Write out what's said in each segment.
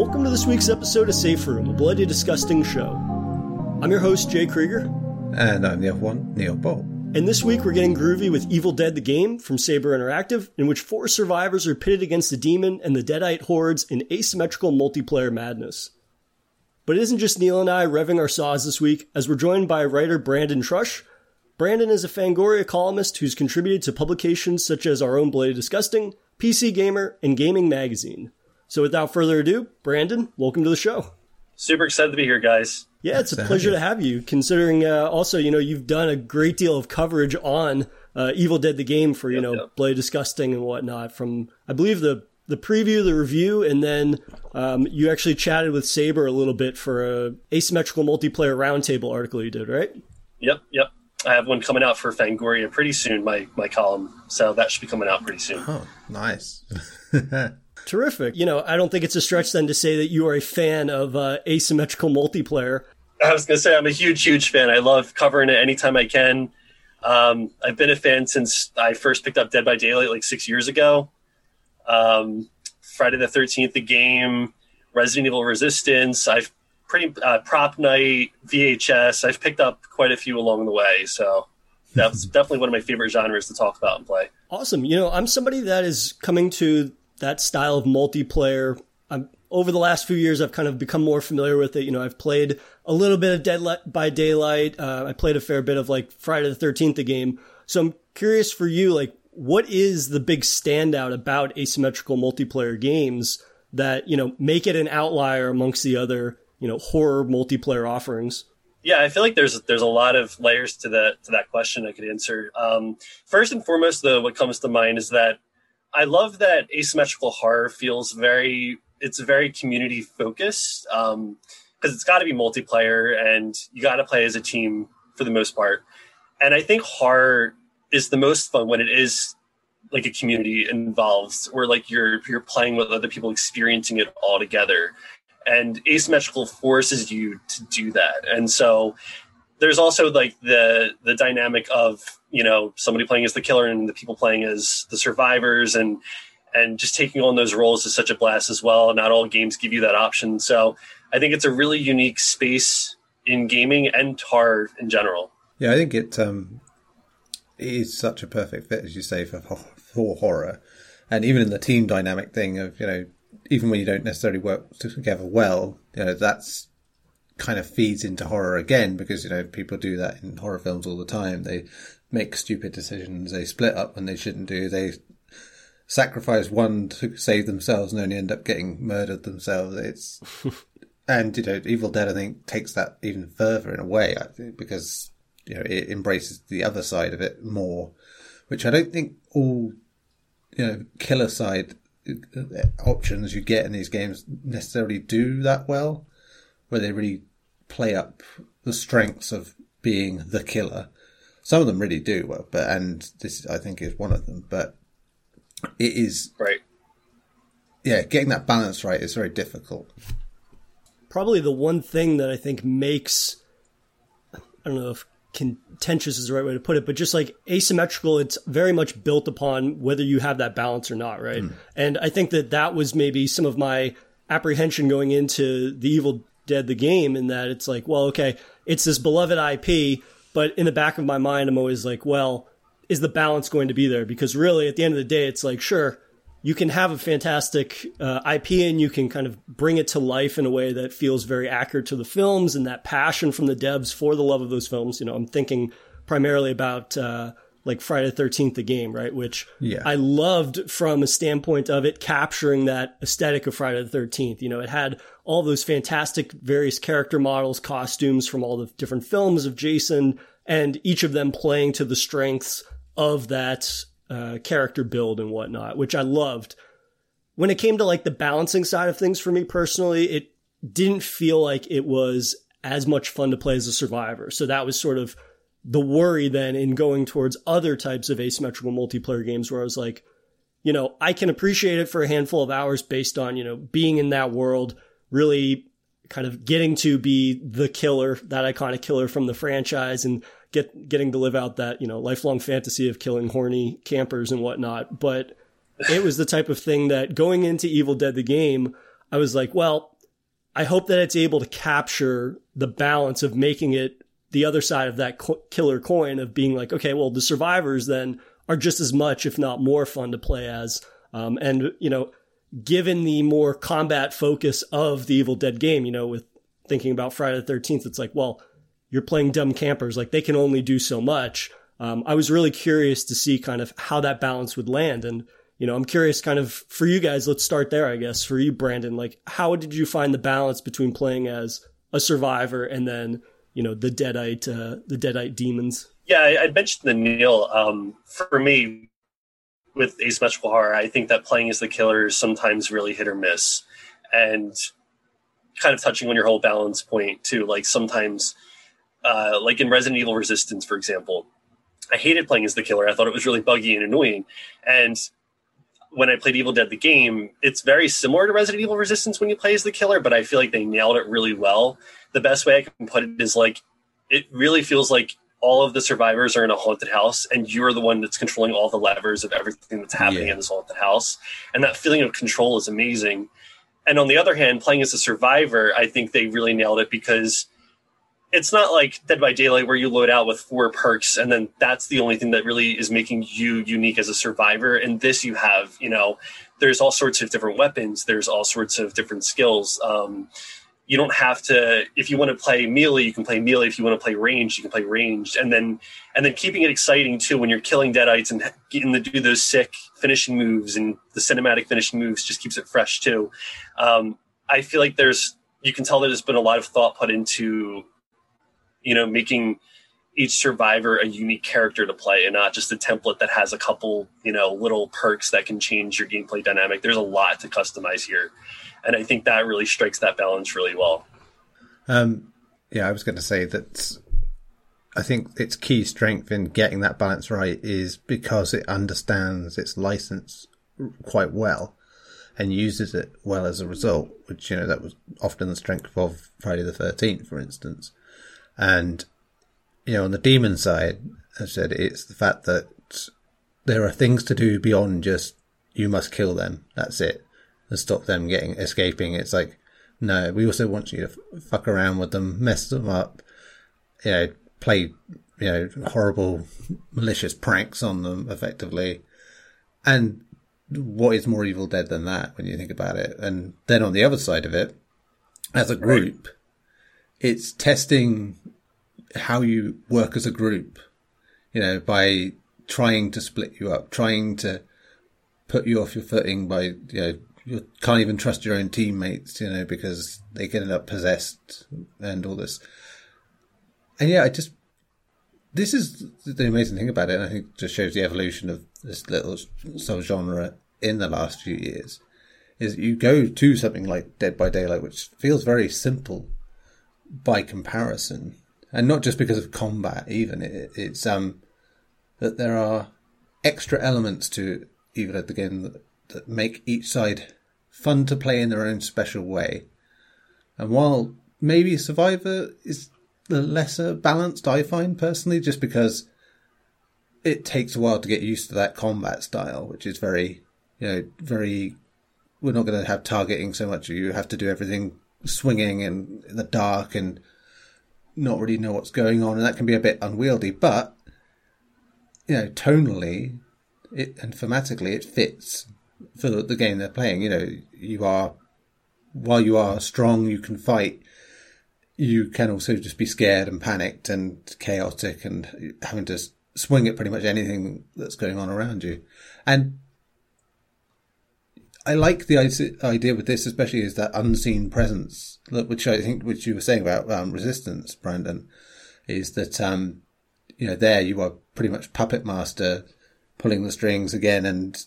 Welcome to this week's episode of Safe Room, a bloody disgusting show. I'm your host, Jay Krieger. And I'm the other one, Neil Bolt. And this week we're getting groovy with Evil Dead the Game from Saber Interactive, in which four survivors are pitted against the demon and the Deadite hordes in asymmetrical multiplayer madness. But it isn't just Neil and I revving our saws this week, as we're joined by writer Brandon Trush. Brandon is a Fangoria columnist who's contributed to publications such as Our Own Bloody Disgusting, PC Gamer, and Gaming Magazine. So without further ado, Brandon, welcome to the show. Super excited to be here, guys. Yeah, it's a pleasure to have you. Considering uh, also, you know, you've done a great deal of coverage on uh, Evil Dead the game for you yep, know yep. Bloody Disgusting and whatnot. From I believe the the preview, the review, and then um, you actually chatted with Saber a little bit for a asymmetrical multiplayer roundtable article you did, right? Yep, yep. I have one coming out for Fangoria pretty soon. My my column, so that should be coming out pretty soon. Oh, nice. Terrific. You know, I don't think it's a stretch then to say that you are a fan of uh, asymmetrical multiplayer. I was going to say I'm a huge, huge fan. I love covering it anytime I can. Um, I've been a fan since I first picked up Dead by Daylight like six years ago. Um, Friday the 13th, the game, Resident Evil Resistance. I've pretty uh, Prop Night, VHS. I've picked up quite a few along the way. So that's definitely one of my favorite genres to talk about and play. Awesome. You know, I'm somebody that is coming to that style of multiplayer. I'm, over the last few years, I've kind of become more familiar with it. You know, I've played a little bit of Dead by Daylight. Uh, I played a fair bit of like Friday the 13th, the game. So I'm curious for you, like, what is the big standout about asymmetrical multiplayer games that, you know, make it an outlier amongst the other, you know, horror multiplayer offerings? Yeah, I feel like there's there's a lot of layers to that to that question I could answer. Um, first and foremost, though, what comes to mind is that I love that asymmetrical horror feels very it's very community focused because um, it's got to be multiplayer and you got to play as a team for the most part. And I think horror is the most fun when it is like a community involved, where like you're you're playing with other people, experiencing it all together. And asymmetrical forces you to do that. And so there's also like the the dynamic of you know somebody playing as the killer and the people playing as the survivors and and just taking on those roles is such a blast as well. Not all games give you that option. So i think it's a really unique space in gaming and tar in general. Yeah i think it um such a perfect fit as you say for for horror. And even in the team dynamic thing of you know even when you don't necessarily work together well you know that's kind of feeds into horror again because you know people do that in horror films all the time. They make stupid decisions. They split up when they shouldn't do. They sacrifice one to save themselves and only end up getting murdered themselves. It's and you know, Evil Dead I think takes that even further in a way. I think because you know it embraces the other side of it more, which I don't think all you know killer side uh, options you get in these games necessarily do that well, where they really play up the strengths of being the killer some of them really do well, but and this I think is one of them. But it is right. Yeah, getting that balance right is very difficult. Probably the one thing that I think makes I don't know if contentious is the right way to put it, but just like asymmetrical, it's very much built upon whether you have that balance or not, right? Mm. And I think that that was maybe some of my apprehension going into the Evil Dead the game, in that it's like, well, okay, it's this beloved IP but in the back of my mind, I'm always like, well, is the balance going to be there? Because really, at the end of the day, it's like, sure, you can have a fantastic uh, IP and you can kind of bring it to life in a way that feels very accurate to the films and that passion from the devs for the love of those films. You know, I'm thinking primarily about uh, like Friday the 13th, the game, right? Which yeah. I loved from a standpoint of it capturing that aesthetic of Friday the 13th. You know, it had all those fantastic various character models, costumes from all the different films of Jason, and each of them playing to the strengths of that uh, character build and whatnot, which I loved. When it came to like the balancing side of things for me personally, it didn't feel like it was as much fun to play as a survivor. So that was sort of the worry then in going towards other types of asymmetrical multiplayer games where I was like, you know, I can appreciate it for a handful of hours based on, you know, being in that world, really kind of getting to be the killer, that iconic killer from the franchise and get getting to live out that, you know, lifelong fantasy of killing horny campers and whatnot. But it was the type of thing that going into Evil Dead the game, I was like, well, I hope that it's able to capture the balance of making it the other side of that co- killer coin of being like, okay, well, the survivors then are just as much, if not more fun to play as. Um, and, you know, given the more combat focus of the Evil Dead game, you know, with thinking about Friday the 13th, it's like, well, you're playing dumb campers. Like they can only do so much. Um, I was really curious to see kind of how that balance would land. And, you know, I'm curious kind of for you guys, let's start there, I guess. For you, Brandon, like how did you find the balance between playing as a survivor and then, you know, the Deadite, uh, the Deadite demons? Yeah, I, I mentioned the Neil. Um, for me, with asymmetrical horror, I think that playing as the killer is sometimes really hit or miss. And kind of touching on your whole balance point too, like sometimes, uh, like in Resident Evil Resistance, for example, I hated playing as the killer. I thought it was really buggy and annoying. And when I played Evil Dead the game, it's very similar to Resident Evil Resistance when you play as the killer, but I feel like they nailed it really well. The best way I can put it is like it really feels like all of the survivors are in a haunted house and you're the one that's controlling all the levers of everything that's happening yeah. in this haunted house. And that feeling of control is amazing. And on the other hand, playing as a survivor, I think they really nailed it because it's not like Dead by Daylight where you load out with four perks and then that's the only thing that really is making you unique as a survivor. And this you have, you know, there's all sorts of different weapons, there's all sorts of different skills. Um, you don't have to if you want to play melee you can play melee. If you want to play range you can play ranged. And then and then keeping it exciting too when you're killing deadites and getting to do those sick finishing moves and the cinematic finishing moves just keeps it fresh too. Um, i feel like there's you can tell that there's been a lot of thought put into you know making each survivor a unique character to play and not just a template that has a couple you know little perks that can change your gameplay dynamic. There's a lot to customize here and I think that really strikes that balance really well. Um, yeah, I was going to say that I think its key strength in getting that balance right is because it understands its license quite well and uses it well as a result, which, you know, that was often the strength of Friday the 13th, for instance. And, you know, on the demon side, I said, it's the fact that there are things to do beyond just you must kill them. That's it and stop them getting escaping. It's like, no, we also want you to fuck around with them, mess them up, you know, play, you know, horrible, malicious pranks on them effectively. And what is more Evil Dead than that when you think about it? And then on the other side of it, as a group, it's testing how you work as a group, you know, by trying to split you up, trying to put you off your footing by, you know, you can't even trust your own teammates, you know, because they can end up possessed and all this. And yeah, I just this is the amazing thing about it. And I think just shows the evolution of this little subgenre in the last few years. Is you go to something like Dead by Daylight, which feels very simple by comparison, and not just because of combat. Even it, it's um that there are extra elements to Evil Dead the game that that make each side fun to play in their own special way. And while maybe Survivor is the lesser balanced, I find personally, just because it takes a while to get used to that combat style, which is very, you know, very. We're not going to have targeting so much. You have to do everything swinging and in the dark and not really know what's going on, and that can be a bit unwieldy. But you know, tonally, it and thematically, it fits for the game they're playing. You know, you are while you are strong, you can fight. You can also just be scared and panicked and chaotic and having to swing at pretty much anything that's going on around you. And I like the idea with this, especially is that unseen presence, which I think, which you were saying about um, resistance, Brandon, is that um, you know there you are pretty much puppet master, pulling the strings again and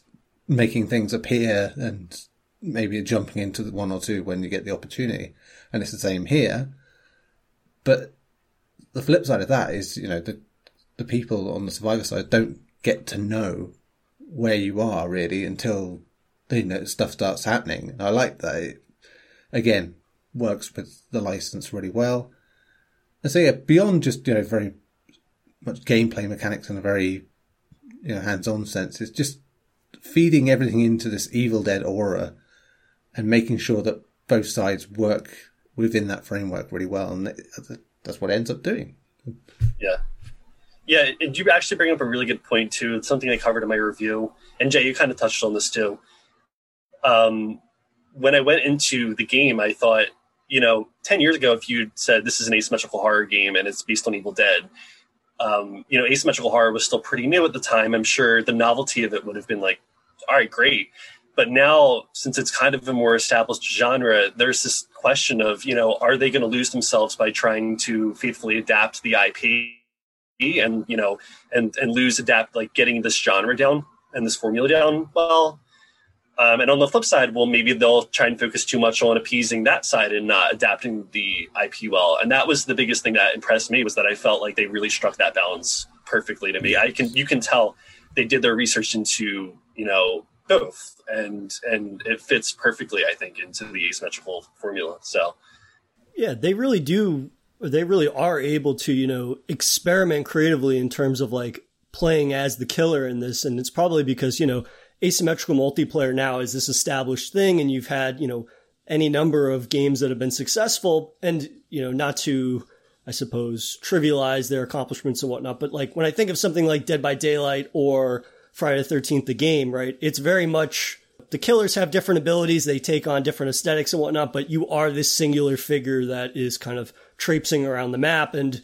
making things appear and maybe jumping into one or two when you get the opportunity. And it's the same here. But the flip side of that is, you know, the the people on the survivor side don't get to know where you are really until you know stuff starts happening. And I like that. It, again, works with the license really well. And so yeah, beyond just, you know, very much gameplay mechanics in a very, you know, hands-on sense, it's just feeding everything into this Evil Dead aura and making sure that both sides work within that framework really well, and that's what ends up doing. Yeah. Yeah, and you actually bring up a really good point too. It's something I covered in my review, and Jay, you kind of touched on this too. Um, when I went into the game, I thought, you know, ten years ago, if you'd said this is an asymmetrical horror game and it's based on Evil Dead, um, you know, asymmetrical horror was still pretty new at the time. I'm sure the novelty of it would have been like, all right, great. But now, since it's kind of a more established genre, there's this question of, you know, are they going to lose themselves by trying to faithfully adapt the IP and, you know, and, and lose, adapt, like getting this genre down and this formula down well? Um, and on the flip side, well, maybe they'll try and focus too much on appeasing that side and not adapting the IP well. And that was the biggest thing that impressed me was that I felt like they really struck that balance perfectly to me. I can you can tell they did their research into you know both, and and it fits perfectly, I think, into the asymmetrical formula. So, yeah, they really do. They really are able to you know experiment creatively in terms of like playing as the killer in this, and it's probably because you know asymmetrical multiplayer now is this established thing, and you've had you know any number of games that have been successful, and you know not to I suppose trivialize their accomplishments and whatnot, but like when I think of something like Dead by Daylight or Friday the 13th, the game, right? It's very much the killers have different abilities. They take on different aesthetics and whatnot, but you are this singular figure that is kind of traipsing around the map and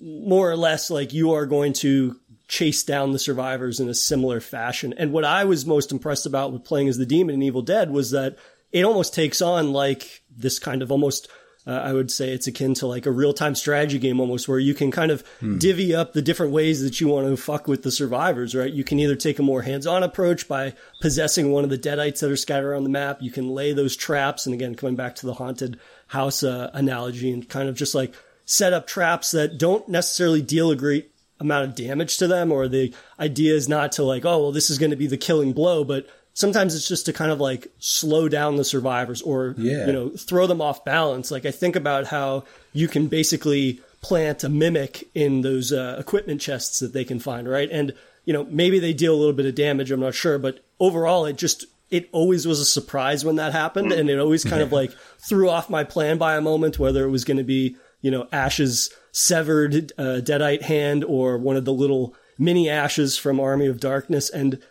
more or less like you are going to chase down the survivors in a similar fashion. And what I was most impressed about with playing as the demon in Evil Dead was that it almost takes on like this kind of almost uh, I would say it's akin to like a real time strategy game almost, where you can kind of hmm. divvy up the different ways that you want to fuck with the survivors, right? You can either take a more hands on approach by possessing one of the deadites that are scattered around the map. You can lay those traps. And again, coming back to the haunted house uh, analogy and kind of just like set up traps that don't necessarily deal a great amount of damage to them, or the idea is not to like, oh, well, this is going to be the killing blow, but sometimes it's just to kind of like slow down the survivors or yeah. you know throw them off balance. Like i think about how you can basically plant a mimic in those uh, equipment chests that they can find right? And you know maybe they deal a little bit of damage i'm not sure but overall it just it always was a surprise when that happened and it always kind of like threw off my plan by a moment whether it was going to be you know ash's severed uh, deadite hand or one of the little mini ashes from army of darkness and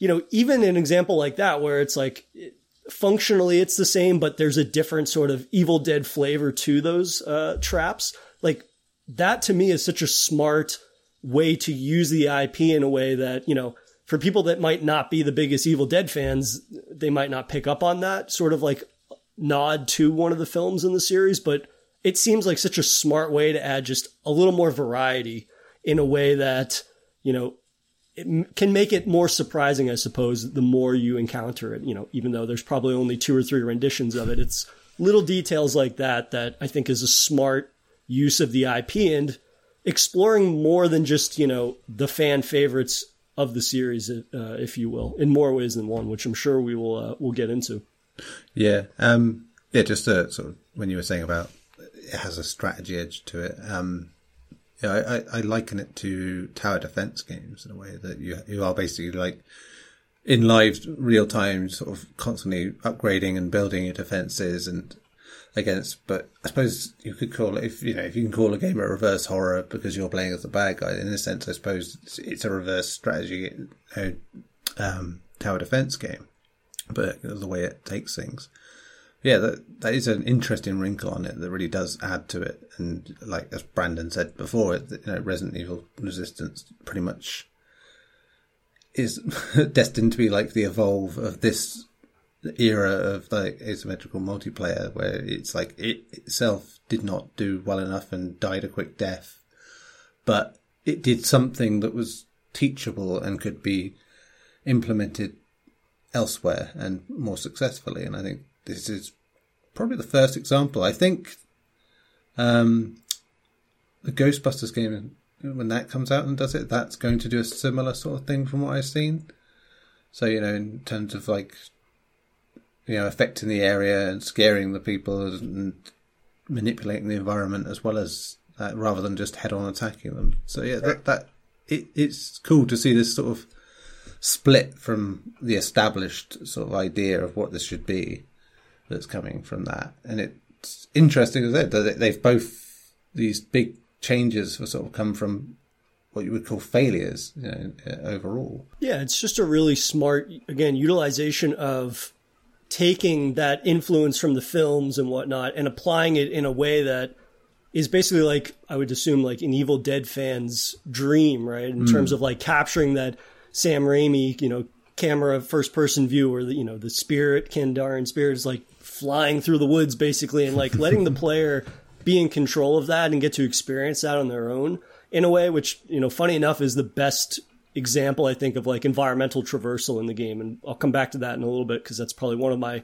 you know, even an example like that where it's like functionally it's the same, but there's a different sort of Evil Dead flavor to those uh, traps. Like that to me is such a smart way to use the IP in a way that, you know, for people that might not be the biggest Evil Dead fans, they might not pick up on that sort of like nod to one of the films in the series, but it seems like such a smart way to add just a little more variety in a way that, you know, it can make it more surprising, I suppose, the more you encounter it. You know, even though there's probably only two or three renditions of it, it's little details like that that I think is a smart use of the IP and exploring more than just you know the fan favorites of the series, uh, if you will, in more ways than one, which I'm sure we will uh, will get into. Yeah, um, yeah. Just to, sort of when you were saying about it has a strategy edge to it. Um, yeah, I, I liken it to tower defense games in a way that you you are basically like in live real time, sort of constantly upgrading and building your defenses and against. But I suppose you could call it if you know if you can call a game a reverse horror because you're playing as the bad guy. In a sense, I suppose it's, it's a reverse strategy uh, um, tower defense game, but the way it takes things yeah, that that is an interesting wrinkle on it that really does add to it. And like as Brandon said before, you know, Resident Evil Resistance pretty much is destined to be like the evolve of this era of like asymmetrical multiplayer, where it's like it itself did not do well enough and died a quick death, but it did something that was teachable and could be implemented elsewhere and more successfully. And I think this is probably the first example. I think um, the Ghostbusters game, when that comes out and does it, that's going to do a similar sort of thing from what I've seen. So, you know, in terms of like, you know, affecting the area and scaring the people and manipulating the environment as well as rather than just head on attacking them. So, yeah, that, that it, it's cool to see this sort of split from the established sort of idea of what this should be that's coming from that. And it's interesting as it that they've both these big changes have sort of come from what you would call failures you know, overall. Yeah, it's just a really smart, again, utilization of taking that influence from the films and whatnot and applying it in a way that is basically like I would assume like an Evil Dead fan's dream, right? In mm. terms of like capturing that Sam Raimi, you know, camera first person view where the you know the spirit Kandarian spirit is like flying through the woods basically and like letting the player be in control of that and get to experience that on their own in a way which you know funny enough is the best example I think of like environmental traversal in the game. And I'll come back to that in a little bit because that's probably one of my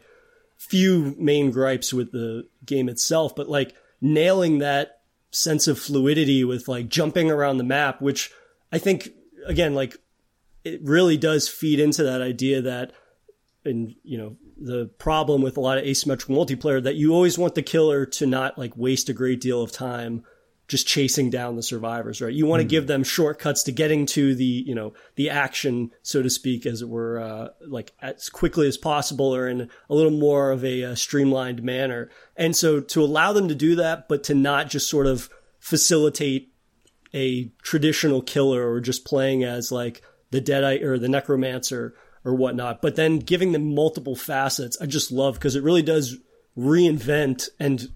few main gripes with the game itself. But like nailing that sense of fluidity with like jumping around the map which I think again like it really does feed into that idea that and you know the problem with a lot of asymmetrical multiplayer that you always want the killer to not like waste a great deal of time just chasing down the survivors, right? You want to mm. give them shortcuts to getting to the, you know, the action, so to speak, as it were, uh, like as quickly as possible or in a little more of a, a uh, streamlined manner. And so to allow them to do that, but to not just sort of facilitate a traditional killer or just playing as like the deadite or the necromancer or whatnot, but then giving them multiple facets, I just love because it really does reinvent and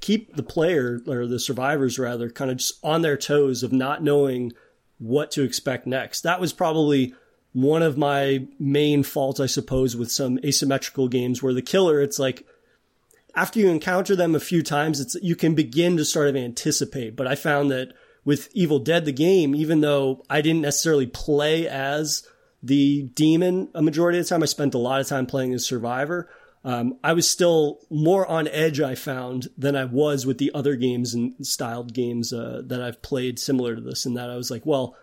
keep the player or the survivors rather kind of just on their toes of not knowing what to expect next. That was probably one of my main faults, I suppose, with some asymmetrical games where the killer, it's like after you encounter them a few times, it's you can begin to sort of anticipate. But I found that with Evil Dead, the game, even though I didn't necessarily play as the demon a majority of the time, I spent a lot of time playing as survivor. Um, I was still more on edge, I found, than I was with the other games and styled games uh, that I've played similar to this. In that I was like, well,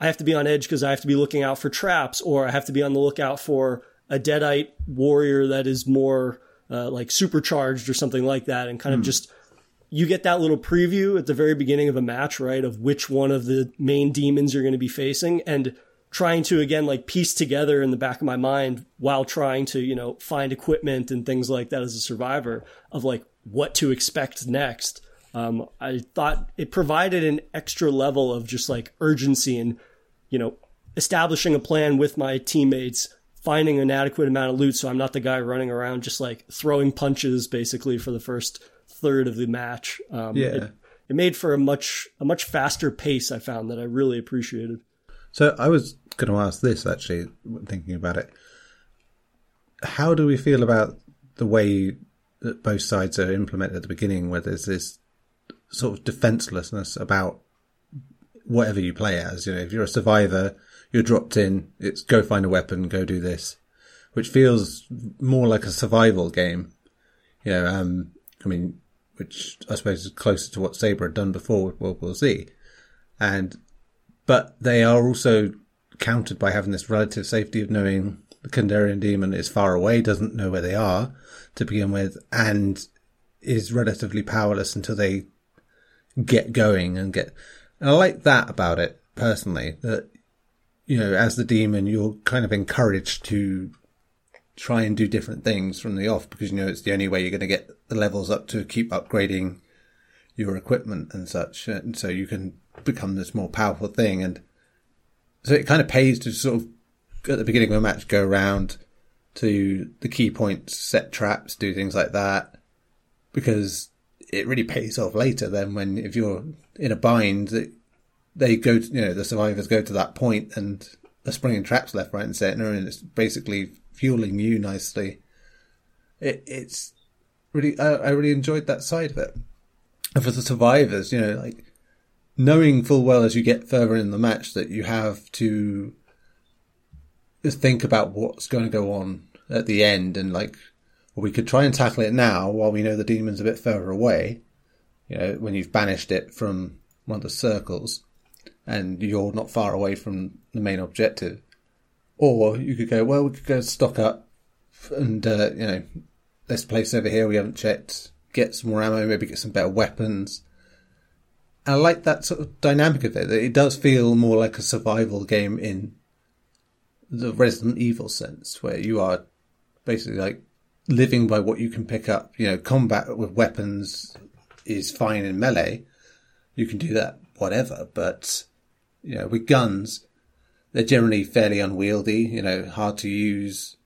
I have to be on edge because I have to be looking out for traps, or I have to be on the lookout for a deadite warrior that is more uh, like supercharged or something like that, and kind mm. of hmm. just you get that little preview at the very beginning of a match, right, of which one of the main demons you're going to be facing, and trying to again like piece together in the back of my mind while trying to you know find equipment and things like that as a survivor of like what to expect next. Um, i thought it provided an extra level of just like urgency and you know establishing a plan with my teammates finding an adequate amount of loot so i'm not the guy running around just like throwing punches basically for the first third of the match. Um, yeah. it, it made for a much a much faster pace i found that i really appreciated so I was going to ask this actually, thinking about it. How do we feel about the way that both sides are implemented at the beginning, where there's this sort of defenselessness about whatever you play as? You know, if you're a survivor, you're dropped in, it's go find a weapon, go do this, which feels more like a survival game. You know, um, I mean, which I suppose is closer to what Saber had done before with World War Z. And, but they are also countered by having this relative safety of knowing the Kandarian demon is far away, doesn't know where they are to begin with, and is relatively powerless until they get going and get. And I like that about it personally. That you know, as the demon, you're kind of encouraged to try and do different things from the off because you know it's the only way you're going to get the levels up to keep upgrading your equipment and such, and so you can become this more powerful thing. And so it kind of pays to sort of at the beginning of a match go around to the key points, set traps, do things like that, because it really pays off later. Then when if you're in a bind, they go, to, you know, the survivors go to that point and are springing traps left, right, and centre, and it's basically fueling you nicely. It, it's really, I, I really enjoyed that side of it. And for the survivors, you know, like knowing full well as you get further in the match that you have to think about what's going to go on at the end and like we could try and tackle it now while we know the demon's a bit further away you know when you've banished it from one of the circles and you're not far away from the main objective. Or you could go well we could go stock up and uh, you know this place over here we haven't checked get some more ammo maybe get some better weapons I like that sort of dynamic of it. It does feel more like a survival game in the Resident Evil sense, where you are basically like living by what you can pick up. You know, combat with weapons is fine in melee. You can do that, whatever. But, you know, with guns, they're generally fairly unwieldy, you know, hard to use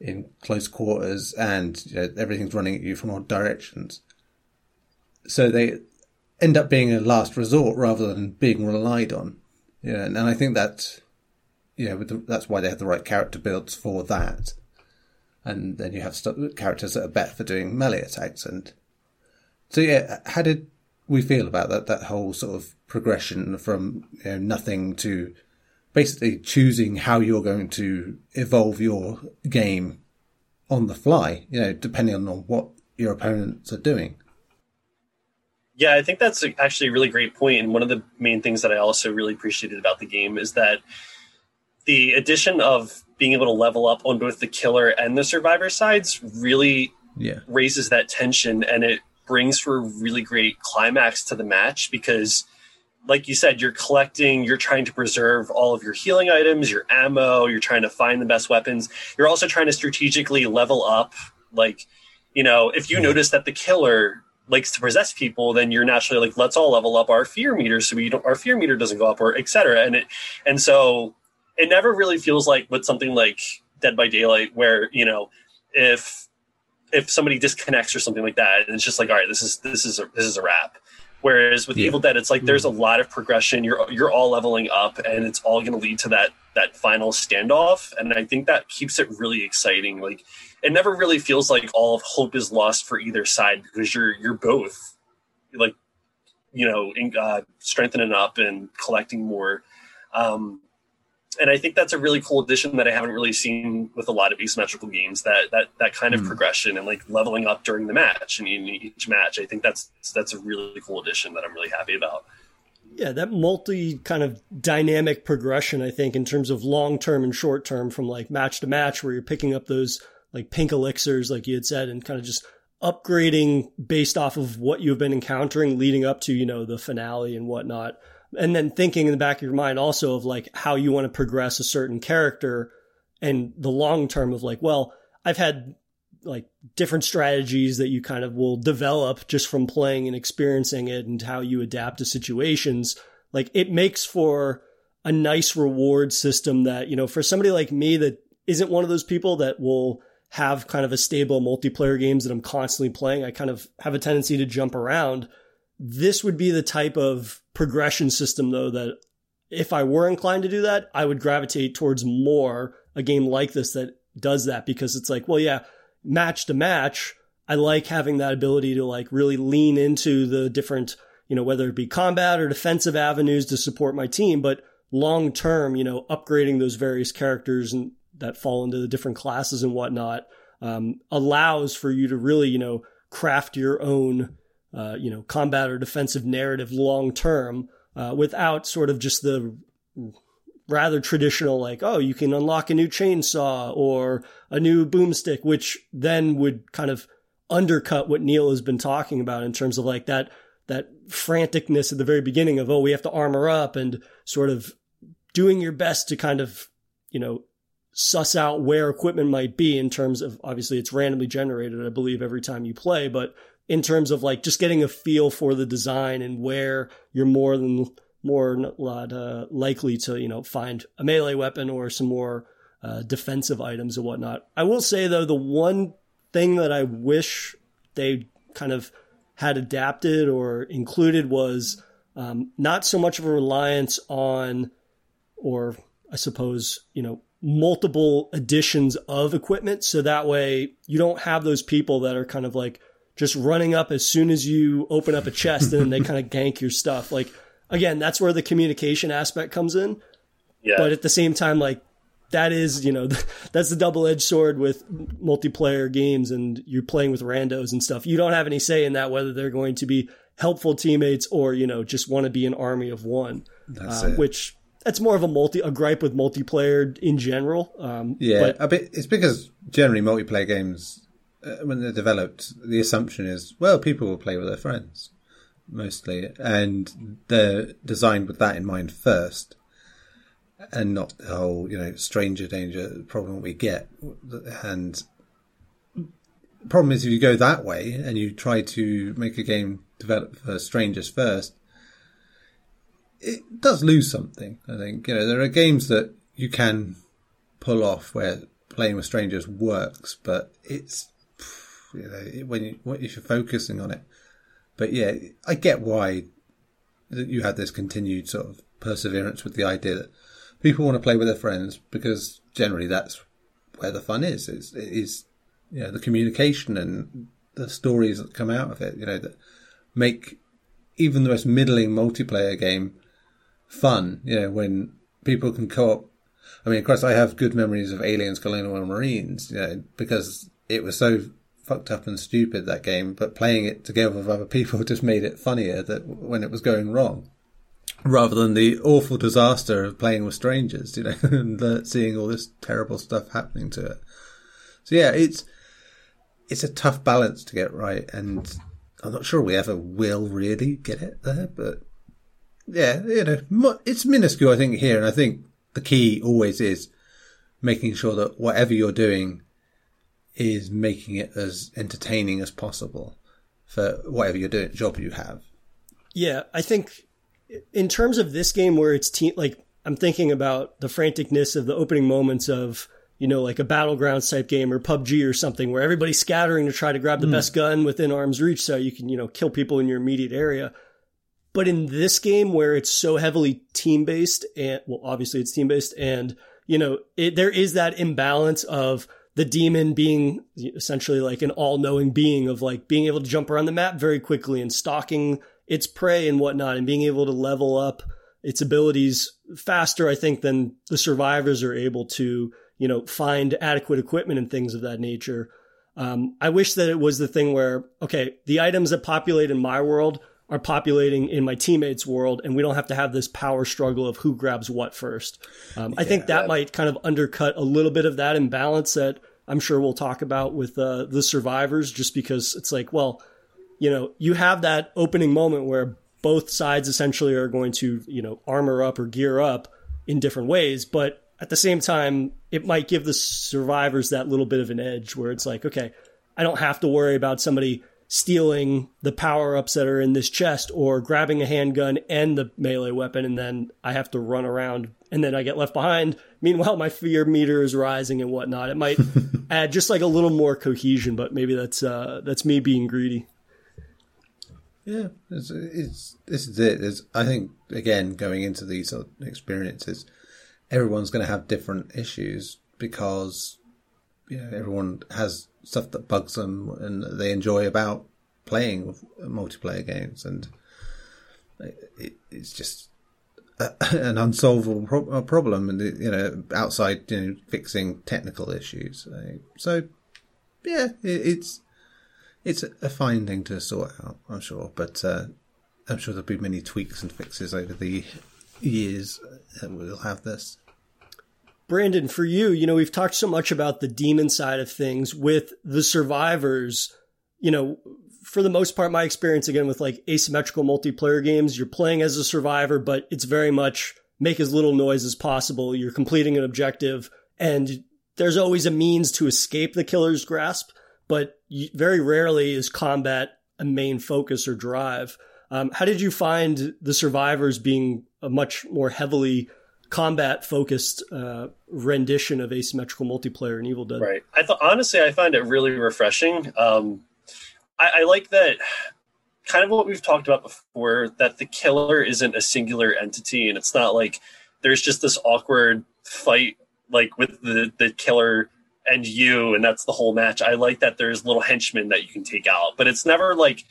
in close quarters and you know, everything's running at you from all directions. So they end up being a last resort rather than being relied on. Yeah, and I think that, yeah, the, that's why they have the right character builds for that. And then you have st- characters that are better for doing melee attacks. And so, yeah, how did we feel about that? That whole sort of progression from you know, nothing to basically choosing how you're going to evolve your game on the fly, you know, depending on what your opponents are doing. Yeah, I think that's actually a really great point. And one of the main things that I also really appreciated about the game is that the addition of being able to level up on both the killer and the survivor sides really yeah. raises that tension and it brings for a really great climax to the match because like you said, you're collecting, you're trying to preserve all of your healing items, your ammo, you're trying to find the best weapons. You're also trying to strategically level up. Like, you know, if you notice that the killer likes to possess people, then you're naturally like, let's all level up our fear meter so we don't, our fear meter doesn't go up or etc. And it, and so it never really feels like with something like Dead by Daylight where, you know, if, if somebody disconnects or something like that, and it's just like, all right, this is, this is, a, this is a wrap Whereas with yeah. Evil Dead, it's like there's a mm-hmm. lot of progression. You're you're all leveling up, and it's all going to lead to that that final standoff. And I think that keeps it really exciting. Like it never really feels like all of hope is lost for either side because you're you're both like you know in, uh, strengthening up and collecting more. Um, and I think that's a really cool addition that I haven't really seen with a lot of asymmetrical games. That that that kind of mm. progression and like leveling up during the match and in each match. I think that's that's a really cool addition that I'm really happy about. Yeah, that multi kind of dynamic progression. I think in terms of long term and short term, from like match to match, where you're picking up those like pink elixirs, like you had said, and kind of just upgrading based off of what you've been encountering leading up to you know the finale and whatnot and then thinking in the back of your mind also of like how you want to progress a certain character and the long term of like, well, I've had like different strategies that you kind of will develop just from playing and experiencing it and how you adapt to situations. Like it makes for a nice reward system that, you know, for somebody like me that isn't one of those people that will have kind of a stable multiplayer games that I'm constantly playing, I kind of have a tendency to jump around. This would be the type of progression system though that if I were inclined to do that, I would gravitate towards more a game like this that does that because it's like, well, yeah, match to match. I like having that ability to like really lean into the different, you know, whether it be combat or defensive avenues to support my team, but long term, you know, upgrading those various characters and that fall into the different classes and whatnot um, allows for you to really, you know, craft your own uh, you know, combat or defensive narrative long term uh, without sort of just the rather traditional, like, oh, you can unlock a new chainsaw or a new boomstick, which then would kind of undercut what Neil has been talking about in terms of like that that franticness at the very beginning of oh we have to armor up and sort of doing your best to kind of you know suss out where equipment might be in terms of obviously it's randomly generated i believe every time you play but in terms of like just getting a feel for the design and where you're more than more uh, likely to you know find a melee weapon or some more uh, defensive items and whatnot. I will say though, the one thing that I wish they kind of had adapted or included was um, not so much of a reliance on, or I suppose you know multiple editions of equipment, so that way you don't have those people that are kind of like just running up as soon as you open up a chest and then they kind of gank your stuff. Like again, that's where the communication aspect comes in. Yeah. But at the same time, like that is, you know, that's the double edged sword with multiplayer games and you're playing with randos and stuff. You don't have any say in that whether they're going to be helpful teammates or, you know, just want to be an army of one. That's uh, it. Which that's more of a multi a gripe with multiplayer in general. Um, yeah, but, a bit. It's because generally multiplayer games uh, when they're developed, the assumption is, well, people will play with their friends mostly, and they're designed with that in mind first, and not the whole, you know, stranger danger problem we get. And the problem is if you go that way and you try to make a game develop for strangers first, it does lose something. I think you know there are games that you can pull off where playing with strangers works, but it's you know when you if you're focusing on it. But yeah, I get why you had this continued sort of perseverance with the idea that people want to play with their friends because generally that's where the fun is. It's, it is you know the communication and the stories that come out of it. You know that make even the most middling multiplayer game fun. You know when people can co-op. I mean, of course, I have good memories of Aliens: Colonial Marines. You know because it was so fucked up and stupid that game, but playing it together with other people just made it funnier that when it was going wrong, rather than the awful disaster of playing with strangers, you know, and uh, seeing all this terrible stuff happening to it. So yeah, it's it's a tough balance to get right, and I'm not sure we ever will really get it there, but yeah, you know, it's minuscule, I think, here, and I think the key always is making sure that whatever you're doing is making it as entertaining as possible for whatever you're doing, job you have. Yeah, I think in terms of this game where it's team, like I'm thinking about the franticness of the opening moments of you know like a battlegrounds type game or PUBG or something where everybody's scattering to try to grab the mm. best gun within arm's reach so you can you know kill people in your immediate area. But in this game where it's so heavily team based and well obviously it's team based and you know it, there is that imbalance of the demon being essentially like an all-knowing being of like being able to jump around the map very quickly and stalking its prey and whatnot and being able to level up its abilities faster, I think, than the survivors are able to, you know, find adequate equipment and things of that nature. Um, I wish that it was the thing where, okay, the items that populate in my world are populating in my teammates' world, and we don't have to have this power struggle of who grabs what first. Um, I think that might kind of undercut a little bit of that imbalance that I'm sure we'll talk about with uh, the survivors, just because it's like, well, you know, you have that opening moment where both sides essentially are going to, you know, armor up or gear up in different ways, but at the same time, it might give the survivors that little bit of an edge where it's like, okay, I don't have to worry about somebody stealing the power ups that are in this chest or grabbing a handgun and the melee weapon and then I have to run around and then I get left behind. Meanwhile, my fear meter is rising and whatnot. It might add just like a little more cohesion, but maybe that's uh, that's me being greedy. Yeah, it's, it's this is it. It's, I think again going into these sort of experiences, everyone's going to have different issues because you know everyone has stuff that bugs them and they enjoy about playing multiplayer games, and it, it's just a, an unsolvable pro- problem, and you know, outside you know fixing technical issues. So, yeah, it, it's it's a fine thing to sort out, I'm sure, but uh, I'm sure there'll be many tweaks and fixes over the years that we'll have this. Brandon, for you, you know, we've talked so much about the demon side of things with the survivors. You know, for the most part, my experience again with like asymmetrical multiplayer games, you're playing as a survivor, but it's very much make as little noise as possible. You're completing an objective, and there's always a means to escape the killer's grasp, but very rarely is combat a main focus or drive. Um, how did you find the survivors being a much more heavily combat focused uh, rendition of asymmetrical multiplayer in Evil Dead. Right. I thought honestly, I find it really refreshing. Um, I, I like that kind of what we've talked about before that the killer isn't a singular entity and it's not like there's just this awkward fight like with the the killer and you and that's the whole match i like that there's little henchmen that you can take out but it's never like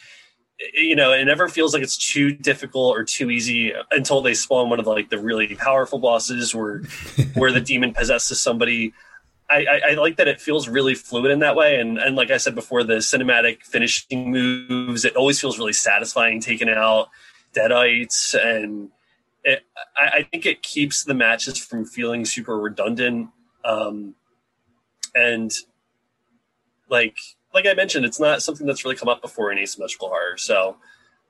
you know, it never feels like it's too difficult or too easy until they spawn one of the, like the really powerful bosses where where the demon possesses somebody. I, I, I, like that it feels really fluid in that way, and and like I said before, the cinematic finishing moves. It always feels really satisfying taking out deadites, and it, I, I think it keeps the matches from feeling super redundant. Um, and like like I mentioned, it's not something that's really come up before in asymmetrical horror. So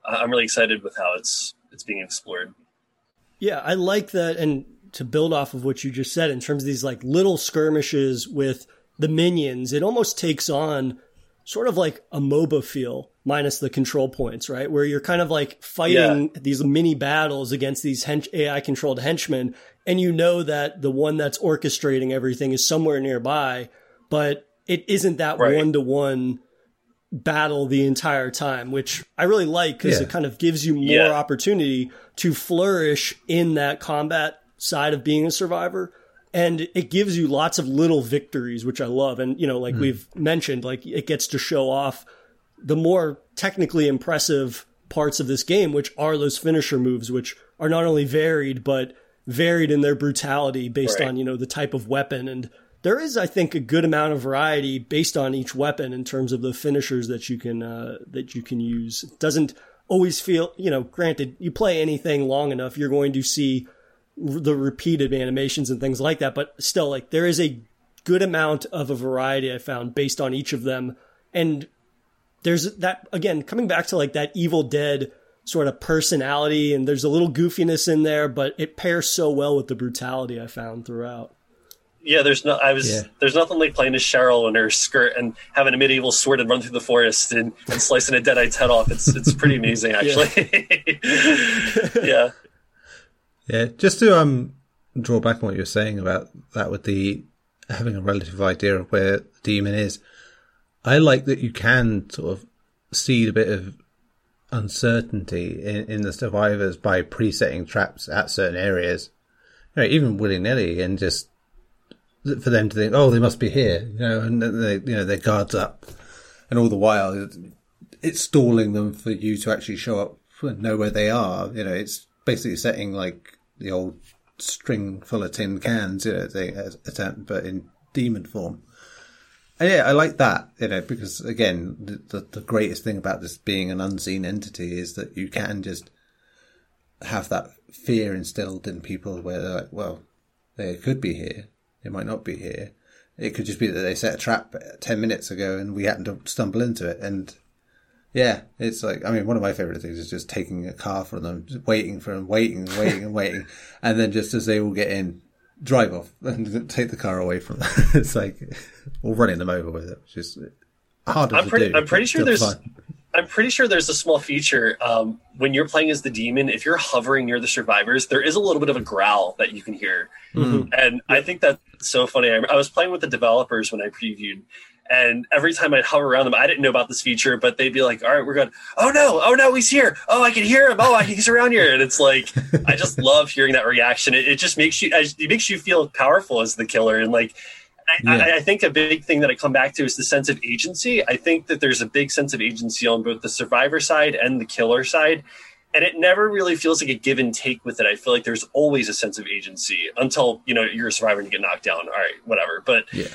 uh, I'm really excited with how it's it's being explored. Yeah, I like that, and to build off of what you just said in terms of these like little skirmishes with the minions, it almost takes on sort of like a MOBA feel minus the control points, right? Where you're kind of like fighting yeah. these mini battles against these hench- AI controlled henchmen. And you know that the one that's orchestrating everything is somewhere nearby, but it isn't that one to one battle the entire time, which I really like because yeah. it kind of gives you more yeah. opportunity to flourish in that combat side of being a survivor. And it gives you lots of little victories, which I love. And, you know, like mm. we've mentioned, like it gets to show off the more technically impressive parts of this game, which are those finisher moves, which are not only varied, but varied in their brutality based right. on, you know, the type of weapon and there is, I think, a good amount of variety based on each weapon in terms of the finishers that you can uh, that you can use. It doesn't always feel, you know, granted, you play anything long enough, you're going to see the repeated animations and things like that. But still, like there is a good amount of a variety I found based on each of them, and there's that again coming back to like that Evil Dead sort of personality, and there's a little goofiness in there, but it pairs so well with the brutality I found throughout. Yeah, there's no. I was yeah. there's nothing like playing as Cheryl in her skirt and having a medieval sword and run through the forest and, and slicing a deadite's head off. It's it's pretty amazing, actually. yeah. yeah. Yeah. Just to um draw back on what you were saying about that with the having a relative idea of where the demon is, I like that you can sort of see a bit of uncertainty in, in the survivors by presetting traps at certain areas, you know, even willy nilly, and just for them to think, oh, they must be here, you know, and they, you know, their guards up, and all the while it's stalling them for you to actually show up and know where they are. You know, it's basically setting like the old string full of tin cans, you know, thing, attempt, but in demon form. And yeah, I like that, you know, because again, the, the, the greatest thing about this being an unseen entity is that you can just have that fear instilled in people where they're like, well, they could be here it might not be here. It could just be that they set a trap 10 minutes ago and we happened to stumble into it. And yeah, it's like, I mean, one of my favorite things is just taking a car from them, just waiting for them, waiting and waiting and waiting. And then just as they all get in, drive off and take the car away from them. it's like, or running them over with it, which is harder I'm to pretty, do. I'm pretty sure there's, fun. I'm pretty sure there's a small feature um, when you're playing as the demon. If you're hovering near the survivors, there is a little bit of a growl that you can hear, mm-hmm. and I think that's so funny. I, I, was playing with the developers when I previewed, and every time I'd hover around them, I didn't know about this feature, but they'd be like, "All right, we're good. Oh no! Oh no! He's here! Oh, I can hear him! Oh, he's around here!" And it's like, I just love hearing that reaction. It, it just makes you, it makes you feel powerful as the killer, and like I, yeah. I, I, think a big thing that I come back to is the sense of agency. I think that there's a big sense of agency on both the survivor side and the killer side. And it never really feels like a give and take with it. I feel like there's always a sense of agency until, you know, you're a survivor and you get knocked down. All right, whatever. But, yeah.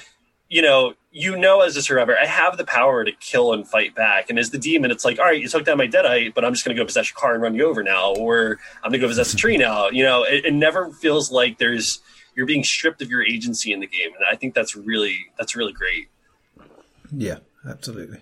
you know, you know, as a survivor, I have the power to kill and fight back. And as the demon, it's like, all right, you took down my deadite, but I'm just going to go possess your car and run you over now. Or I'm going to go possess a tree now. You know, it, it never feels like there's, you're being stripped of your agency in the game, and I think that's really that's really great. Yeah, absolutely.